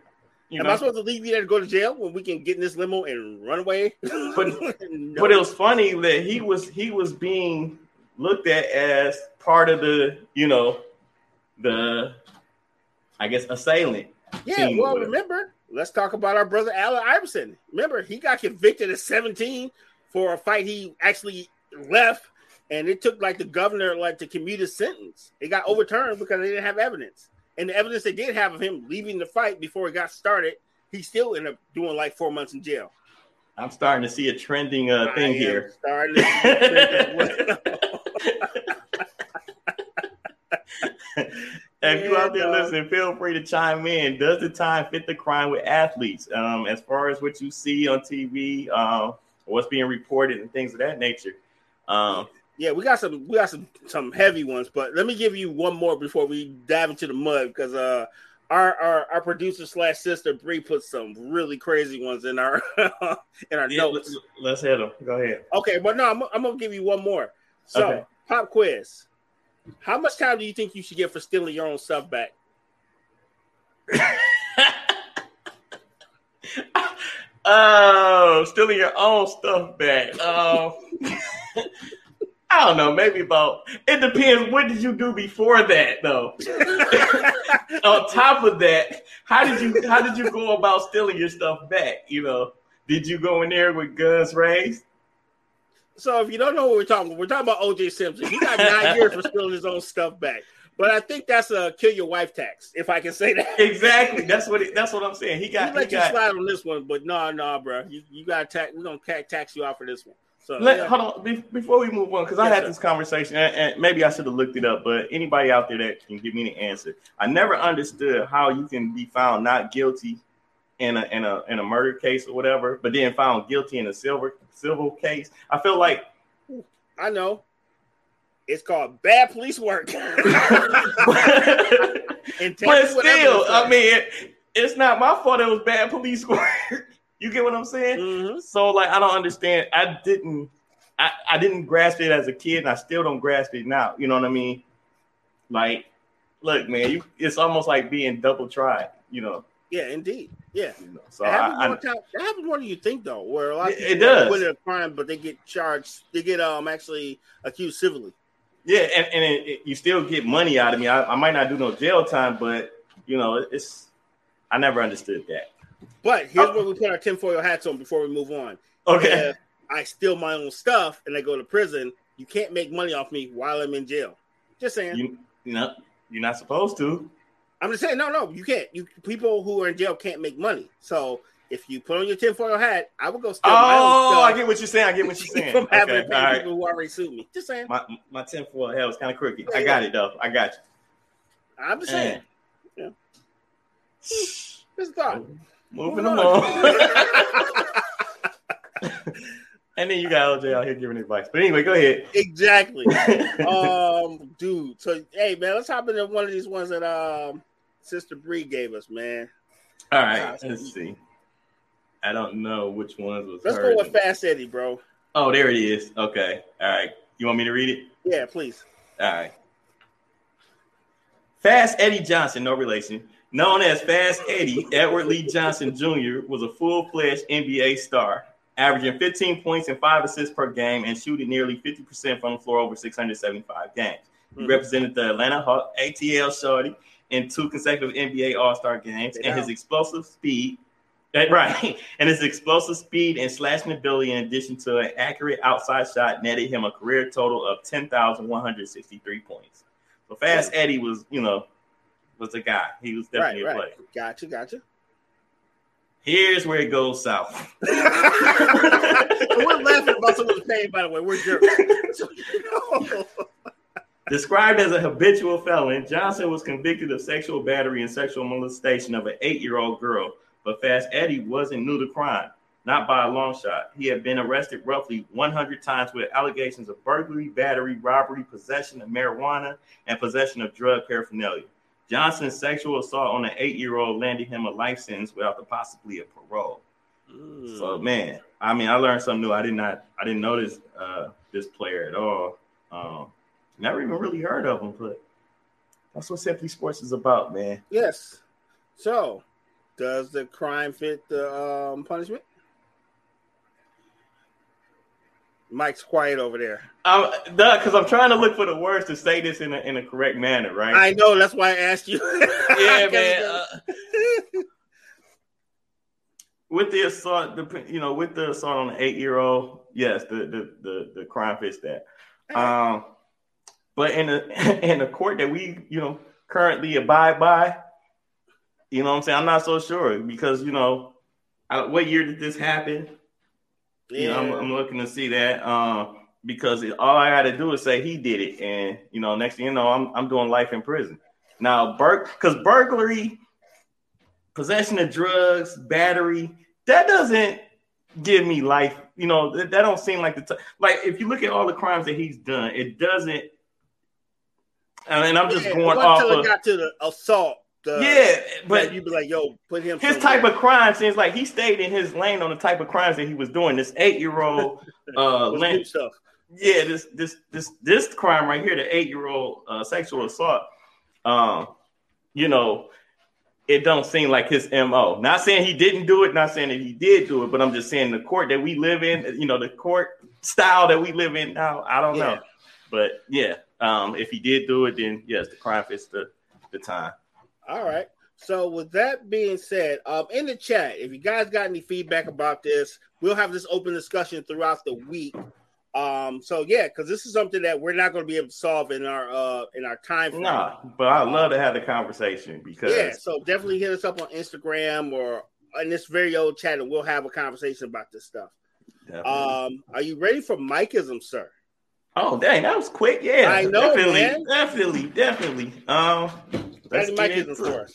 You Am know? I supposed to leave you there to go to jail when we can get in this limo and run away? But no. but it was funny that he was he was being looked at as part of the you know the I guess assailant. Yeah, well, remember, let's talk about our brother Allen Iverson. Remember, he got convicted at 17 for a fight he actually left, and it took like the governor like to commute his sentence. It got overturned because they didn't have evidence. And the evidence they did have of him leaving the fight before it got started, he still ended up doing like four months in jail. I'm starting to see a trending uh, thing here. Starting if you out there listening, feel free to chime in. Does the time fit the crime with athletes? Um, as far as what you see on TV, uh, what's being reported, and things of that nature. Um, yeah, we got some we got some some heavy ones, but let me give you one more before we dive into the mud because uh our our, our producer slash sister Bree put some really crazy ones in our in our yeah, notes. Let's, let's hit them. Go ahead. Okay, but no, I'm, I'm gonna give you one more. So okay. pop quiz. How much time do you think you should get for stealing your own stuff back? oh, stealing your own stuff back. Oh. I don't know, maybe about it depends. What did you do before that though? On top of that, how did you how did you go about stealing your stuff back? You know, did you go in there with guns raised? So if you don't know what we're talking about, we're talking about OJ Simpson. He got nine years for stealing his own stuff back. But I think that's a kill your wife tax, if I can say that. Exactly. That's what it, that's what I'm saying. He got. He let he you got, slide on this one, but no, no, bro. You, you got tax. We're gonna tax you out for this one. So Let, yeah. hold on Be- before we move on because yes, I had sir. this conversation and, and maybe I should have looked it up, but anybody out there that can give me the answer, I never understood how you can be found not guilty in a in a in a murder case or whatever, but then found guilty in a silver civil case. I feel like I know it's called bad police work. but still, I mean, it, it's not my fault. It was bad police work. You get what I'm saying? Mm-hmm. So like I don't understand. I didn't I, I didn't grasp it as a kid and I still don't grasp it now. You know what I mean? Like look, man, you it's almost like being double tried, you know. Yeah, indeed. Yeah. You know so That happens, I, more I, time, that happens more than you think, though. Where a lot of It- people it does. win a crime, but they get charged. They get um actually accused civilly. yeah, and, and it, it- you still get money out of me. I, I might not do no jail time, but you know, it's I never understood that. But here's Oh. where we put our tinfoil hats on before we move on. Okay. If I steal my own stuff and I go to prison, you can't make money off me while I'm in jail. Just saying. You you know, you're not supposed to. I'm just saying, no, no, you can't. You people who are in jail can't make money. So if you put on your tinfoil hat, I would go steal my Oh, I get what you're saying. I get what you're saying. from having to pay right. people who already sued me. Just saying. My my tinfoil hat was kind of crooked. I got it though. I got you. I'm just saying. Man. Yeah. Hmm. Just thought. Moving along. on. and then you got LJ out here giving advice. But anyway, go ahead. exactly. um, dude. So hey man, let's hop into one of these ones that um Sister Bree gave us, man. All right, let's see. I don't know which ones was Let's go with Fast Eddie, bro. Oh, there it is. Okay. All right. You want me to read it? Yeah, please. All right. Fast Eddie Johnson, no relation, known as Fast Eddie, Edward Lee Johnson Jr., was a full fledged NBA star, averaging 15 points and five assists per game and shooting nearly 50% from the floor over 675 games. He Mhm. represented the Atlanta Hawks, ATL Shorty, in two consecutive NBA All Star games, and his explosive speed. Right, and his explosive speed and slashing ability, in addition to an accurate outside shot, netted him a career total of ten thousand one hundred sixty-three points. So Fast Eddie was, you know, was a guy. He was Right, definitely a right. player. Gotcha, gotcha. Here's where it goes south. we're laughing about someone's pain, by the way. We're jerks. Described as a habitual felon, Johnson was convicted of sexual battery and sexual molestation of an eight-year-old girl. But Fast Eddie wasn't new to crime, not by a long shot. He had been arrested roughly 100 times with allegations of burglary, battery, robbery, possession of marijuana, and possession of drug paraphernalia. Johnson's sexual assault on an eight-year-old landed him a life sentence without the possibility of parole. Mm. So man, I mean, I learned something new. I did not, I didn't know this uh, this player at all. Um, never even really heard of him, but that's what Simply Sports is about, man. Yes. So, does the crime fit the um, punishment? Mike's quiet over there. Um, because I'm trying to look for the words to say this in a in a correct manner, right? I know. That's why I asked you. yeah, man. Uh, with the assault, the you know, with the assault on the eight year old, yes, the the the the crime fits that. Um, but in the in the court that we you know currently abide by, you know what I'm saying? I'm not so sure because you know, I, what year did this happen? You know, I'm, Yeah. I'm looking to see that um, because it, all I had to do is say he did it, and you know, next thing you know, I'm I'm doing life in prison. Now, bur because burglary, possession of drugs, battery, that doesn't give me life. You know, that, that don't seem like the t- like if you look at all the crimes that he's done, it doesn't. And, I'm just Yeah, going off wasn't of it got to the assault. The, yeah, but you'd be like, "Yo, put him." his somewhere. type of crime seems like he stayed in his lane on the type of crimes that he was doing. This eight year old, uh, What's Lan- new stuff. yeah, this this this this crime right here, the eight year old uh, sexual assault. Um, you know, it don't seem like his mo. Not saying he didn't do it, not saying that he did do it, but I'm just saying the court that we live in, you know, the court style that we live in now. I don't Yeah. know, but yeah, um, if he did do it, then yes, the crime fits the the time. All right. So with that being said, um, in the chat, if you guys got any feedback about this, we'll have this open discussion throughout the week. Um, so yeah, because this is something that we're not going to be able to solve in our uh in our time frame. Nah, but I'd love to have the conversation because Yeah, so definitely hit us up on Instagram or in this very old chat, and we'll have a conversation about this stuff. Definitely. Um, are you ready for Mikeism, sir? oh dang, that was quick. Yeah, I know, definitely, man. definitely, definitely. Um, let's Any get Mikeism into it. us?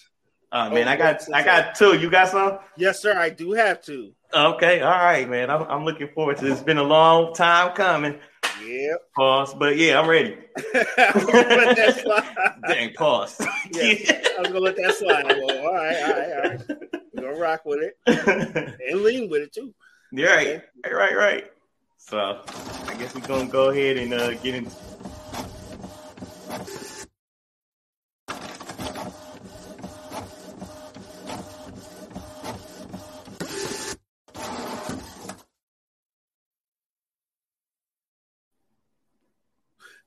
Oh man, Oh, I got I got two. You got some? Yes, sir. I do have two. Okay, all right, man. I'm, I'm looking forward to this. It's been a long time coming. Yeah. Pause, but yeah, I'm ready. I was gonna let that slide. Dang, pause. Yeah. I was gonna let that slide. Well, all right, all right, all right. We're gonna rock with it and lean with it too. You're right, right, right, right. So I guess we're gonna go ahead and uh, get into.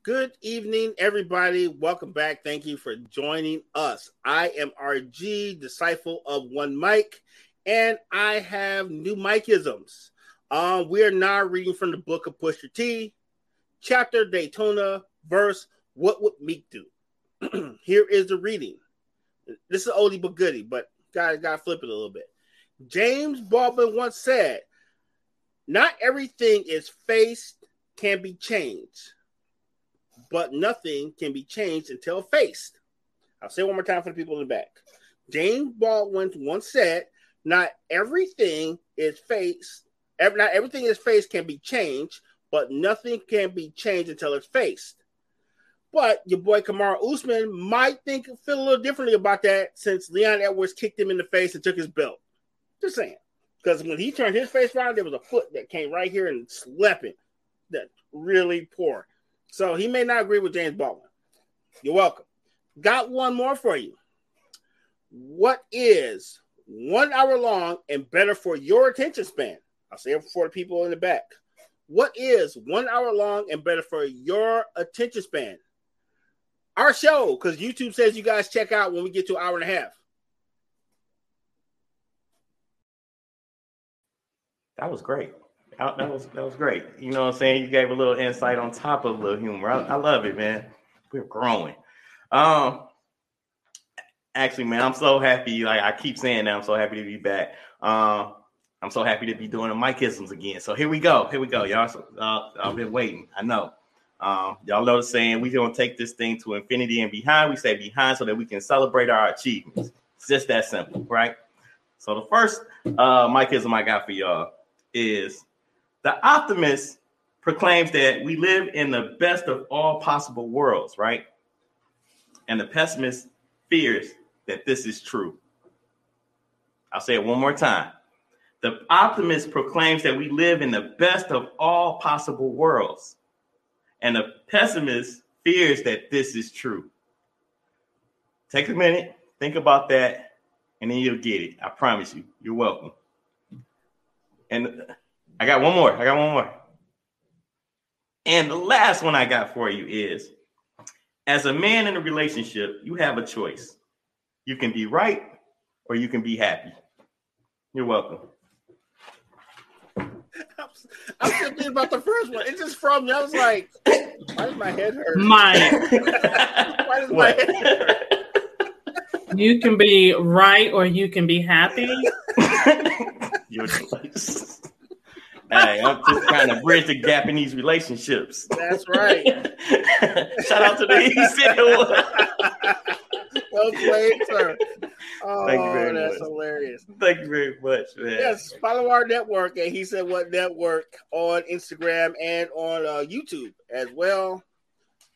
Good evening, everybody. Welcome back. Thank you for joining us. I am RG, disciple of One Mike, and I have new Mikeisms. Um, we are now reading from the book of Pusha T, chapter Daytona, verse What Would Meek Do? Here is the reading. This is oldie but goodie, but guys got to flip it a little bit. James Baldwin once said, Not everything is faced can be changed but nothing can be changed until faced. I'll say one more time for the people in the back. James Baldwin once said, "Not everything is faced. Not everything is faced can be changed, but nothing can be changed until it's faced." But your boy Kamaru Usman might think feel a little differently about that since Leon Edwards kicked him in the face and took his belt. Just saying, because when he turned his face around, there was a foot that came right here and slapped it. That really poor. So he may not agree with James Baldwin. You're welcome. Got one more for you. What is one hour long and better for your attention span? I'll say it for the people in the back. What is one hour long and better for your attention span? Our show, because YouTube says you guys check out when we get to an hour and a half. That was great. That was that was great. You know what I'm saying? You gave a little insight on top of a little humor. I, I love it, man. We're growing. Um actually, man, I'm so happy. Like I keep saying that I'm so happy to be back. Um, I'm so happy to be doing the Mikeisms again. So here we go. Here we go, y'all. So, uh, I've been waiting. I know. Um, y'all know the saying. We're gonna take this thing to infinity and behind. We say behind so that we can celebrate our achievements. It's just that simple, right? So the first uh Mikeism I got for y'all is the optimist proclaims that we live in the best of all possible worlds, right? And the pessimist fears that this is true. I'll say it one more time. The optimist proclaims that we live in the best of all possible worlds. And the pessimist fears that this is true. Take a minute, think about that, and then you'll get it. I promise you. You're welcome. And I got one more. I got one more. And the last one I got for you is as a man in a relationship, you have a choice. You can be right or you can be happy. You're welcome. I'm still thinking about the first one. It just from me. I was like, why does my head hurt? Mine. why does my head hurt? You can be right or you can be happy. Your choice hey, I'm just trying to bridge the gap in these relationships. That's right. Shout out to the East Well played, sir. Oh, Thank you very that's much. hilarious. Thank you very much, man. Yes, follow our network and he said what network on Instagram and on uh, YouTube as well.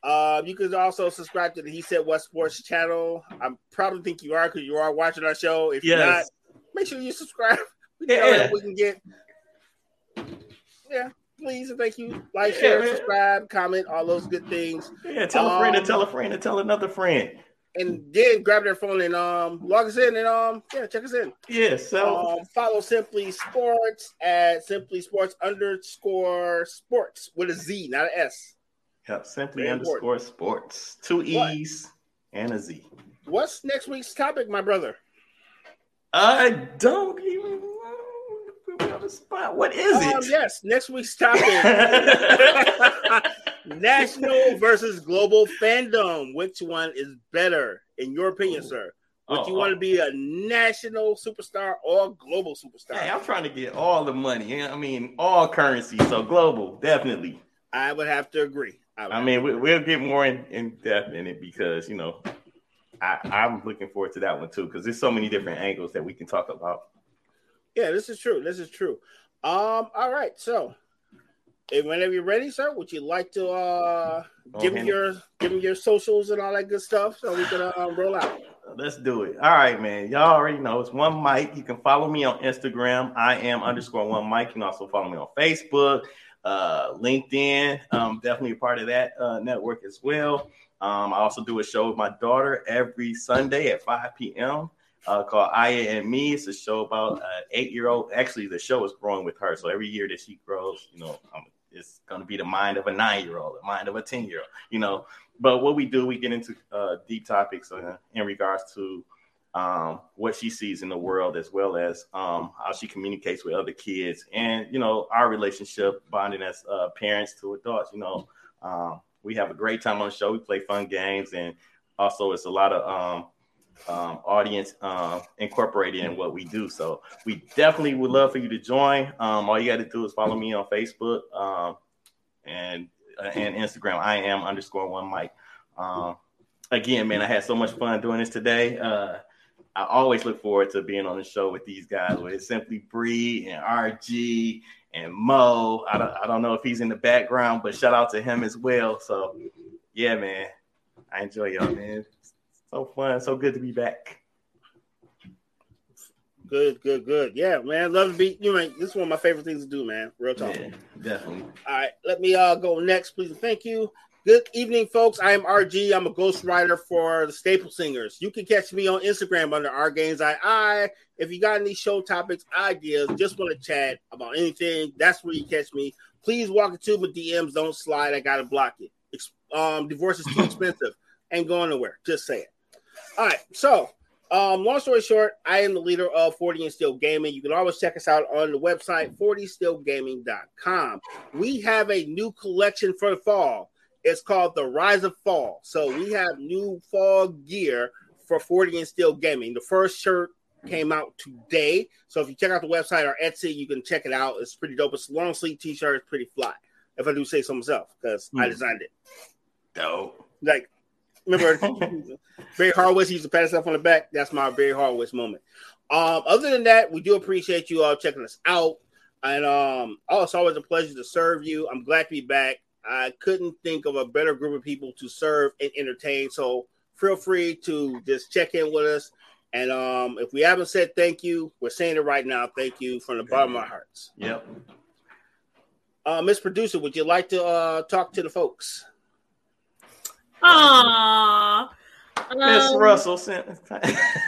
Uh, you can also subscribe to the He Said What Sports channel. I'm probably think you are because you are watching our show. If you're not, make sure you subscribe. We Yeah. know that we can get. Yeah, please and thank you. Like, Yeah, share, man. subscribe, comment, all those good things. Yeah, tell a friend to Um, tell a friend to tell another friend. And then grab their phone and um log us in and um yeah, check us in. Yeah, so Um, follow Simply Sports at Simply Sports underscore sports with a Z, not an S. yep, simply very underscore sports. Two What? E's and a Z. What's next week's topic, my brother? I don't even know. Put me on spot. What is Um, it? yes, next week's topic: national versus global fandom. Which one is better, in your opinion, sir? Would Oh, you want to be a national superstar or global superstar? Hey, I'm trying to get all the money. you know, I mean, all currency. So global, definitely. I would have to agree. would I mean, we, agree. we'll get more in, in depth in it because you know, I, I'm looking forward to that one too because there's so many different angles that we can talk about. Yeah, this is true. This is true. Um, all right, so. And whenever you're ready, sir, would you like to uh, give me your give me your socials and all that good stuff so we can uh, roll out? Let's do it. All right, man. Y'all already know it's one mic. You can follow me on Instagram. I am underscore one mic. You can also follow me on Facebook, uh, LinkedIn. Um, definitely a part of that uh, network as well. Um, I also do a show with my daughter every Sunday at 5 p.m. Uh, called Aya and Me. It's a show about uh, eight year old. Actually, the show is growing with her. So every year that she grows, you know, um, it's going to be the mind of a nine year old, the mind of a 10 year old, you know. But what we do, we get into uh, deep topics uh, in regards to um, what she sees in the world, as well as um, how she communicates with other kids, and you know our relationship bonding as uh, parents to adults. You know, um, we have a great time on the show. We play fun games, and also it's a lot of um, um, audience uh, incorporated in what we do. So we definitely would love for you to join. Um, all you got to do is follow me on Facebook um, and uh, and Instagram. I am underscore one Mike. Um, again, man, I had so much fun doing this today. Uh, I always look forward to being on the show with these guys, with Simply Bree and RG and Mo. I don't, I don't know if he's in the background, but shout out to him as well. So, yeah, man, I enjoy y'all, man. So fun, so good to be back. Good, good, good. Yeah, man. Love to be you know, this is one of my favorite things to do, man. Real talk. Yeah, definitely. All right, let me uh go next, please. Thank you. Good evening, folks. I am RG. I'm a ghostwriter for the Staple Singers. You can catch me on Instagram under R Games I. If you got any show topics, ideas, just want to chat about anything, that's where you catch me. Please walk into my DMs. Don't slide. I gotta block it. Um, divorce is too expensive. Ain't going nowhere. Just say it. All right. So, um, long story short, I am the leader of 40 and Still Gaming. You can always check us out on the website 40stillgaming.com. We have a new collection for the fall. It's called the Rise of Fall. So we have new fall gear for 40 and Still Gaming. The first shirt came out today. So if you check out the website or Etsy, you can check it out. It's pretty dope. It's a long sleeve t-shirt. It's pretty fly. If I do say so myself, because I Hmm. designed it. Dope. Like, remember Barry Horowitz used to pat himself on the back. That's my Barry Horowitz moment. Um, other than that, we do appreciate you all checking us out. And um, oh, it's always a pleasure to serve you. I'm glad to be back. I couldn't think of a better group of people to serve and entertain. So feel free to just check in with us. And um, if we haven't said thank you, we're saying it right now. Thank you from the bottom of our hearts. Yep. Uh, Miss Producer, would you like to uh, talk to the folks? Aww. Miss Um, Russell sent.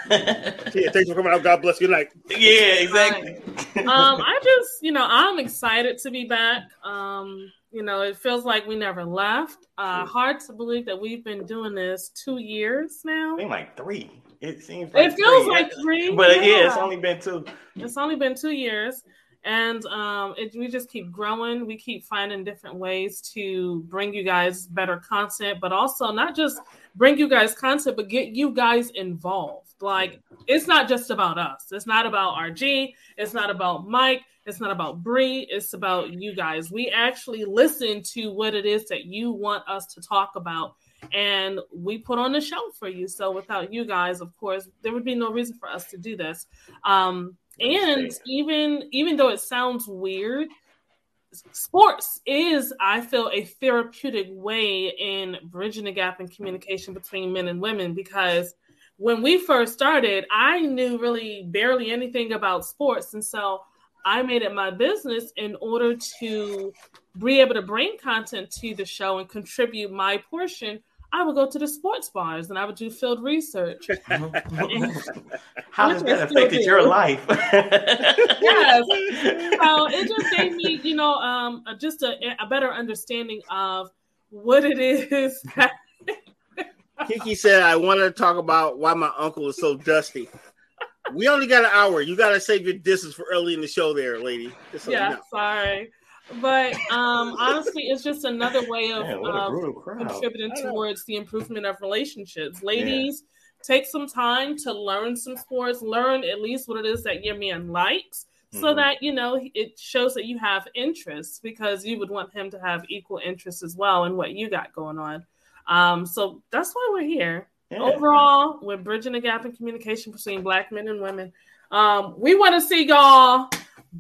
Yeah, thanks for coming out. God bless. you. Like, yeah, exactly. um, I just, you know, I'm excited to be back. Um, you know, it feels like we never left. Uh, hard to believe that we've been doing this two years now. I think like three. It seems like It feels three. like three, but yeah. it's only been two. It's only been two years, and um, it, we just keep growing. We keep finding different ways to bring you guys better content, but also not just bring you guys content, but get you guys involved. Like it's not just about us. It's not about RG. It's not about Mike. It's not about Bree. It's about you guys. We actually listen to what it is that you want us to talk about and we put on the show for you. So without you guys, of course, there would be no reason for us to do this. Um, and even even though it sounds weird, sports is, I feel, a therapeutic way in bridging the gap in communication between men and women because when we first started, I knew really barely anything about sports. And so I made it my business in order to be able to bring content to the show and contribute my portion. I would go to the sports bars and I would do field research. How has that affected your life? Yes. so it just gave me, you know, um, just a, a better understanding of what it is that Kiki said, I want to talk about why my uncle is so dusty. We only got an hour. You got to save your distance for early in the show, there, lady. Just so you yeah, know. sorry. But um, honestly, it's just another way of, Man, what of contributing towards the improvement of relationships. Ladies, take some time to learn some sports, learn at least what it is that your man likes. So Mhm. that you know it shows that you have interests because you would want him to have equal interests as well in what you got going on. Um, so that's why we're here. Yeah. Overall, we're bridging the gap in communication between black men and women. Um, we want to see y'all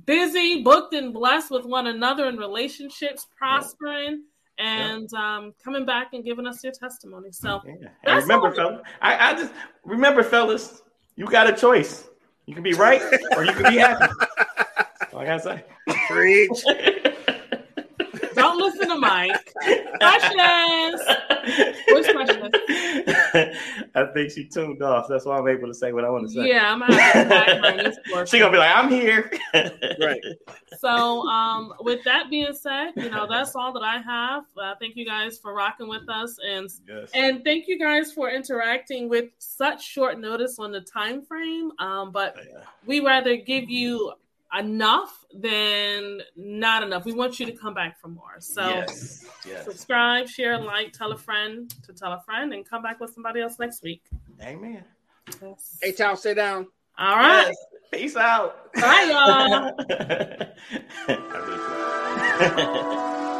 busy, booked, and blessed with one another in relationships, prospering, and um, coming back and giving us your testimony. So Yeah. And remember, fellas, I, I just remember, fellas, you got a choice. You can be right or you can be happy. That's all I gotta say. Preach. don't listen to Mike. Questions. Which questions? I think she tuned off. That's why I'm able to say what I want to say. Yeah, I'm gonna have to background this portion. she gonna be like, I'm here. Right. So, um, with that being said, you know that's all that I have. Uh, thank you guys for rocking with us, and Yes. and thank you guys for interacting with such short notice on the time frame. Um, but Yeah. we rather give you enough than not enough. We want you to come back for more. So. yes. Yes. Subscribe, share, like, tell a friend to tell a friend, and come back with somebody else next week. Amen. Yes. Hey, Town, sit down. All right. Yes. Peace out. Bye, y'all. I really-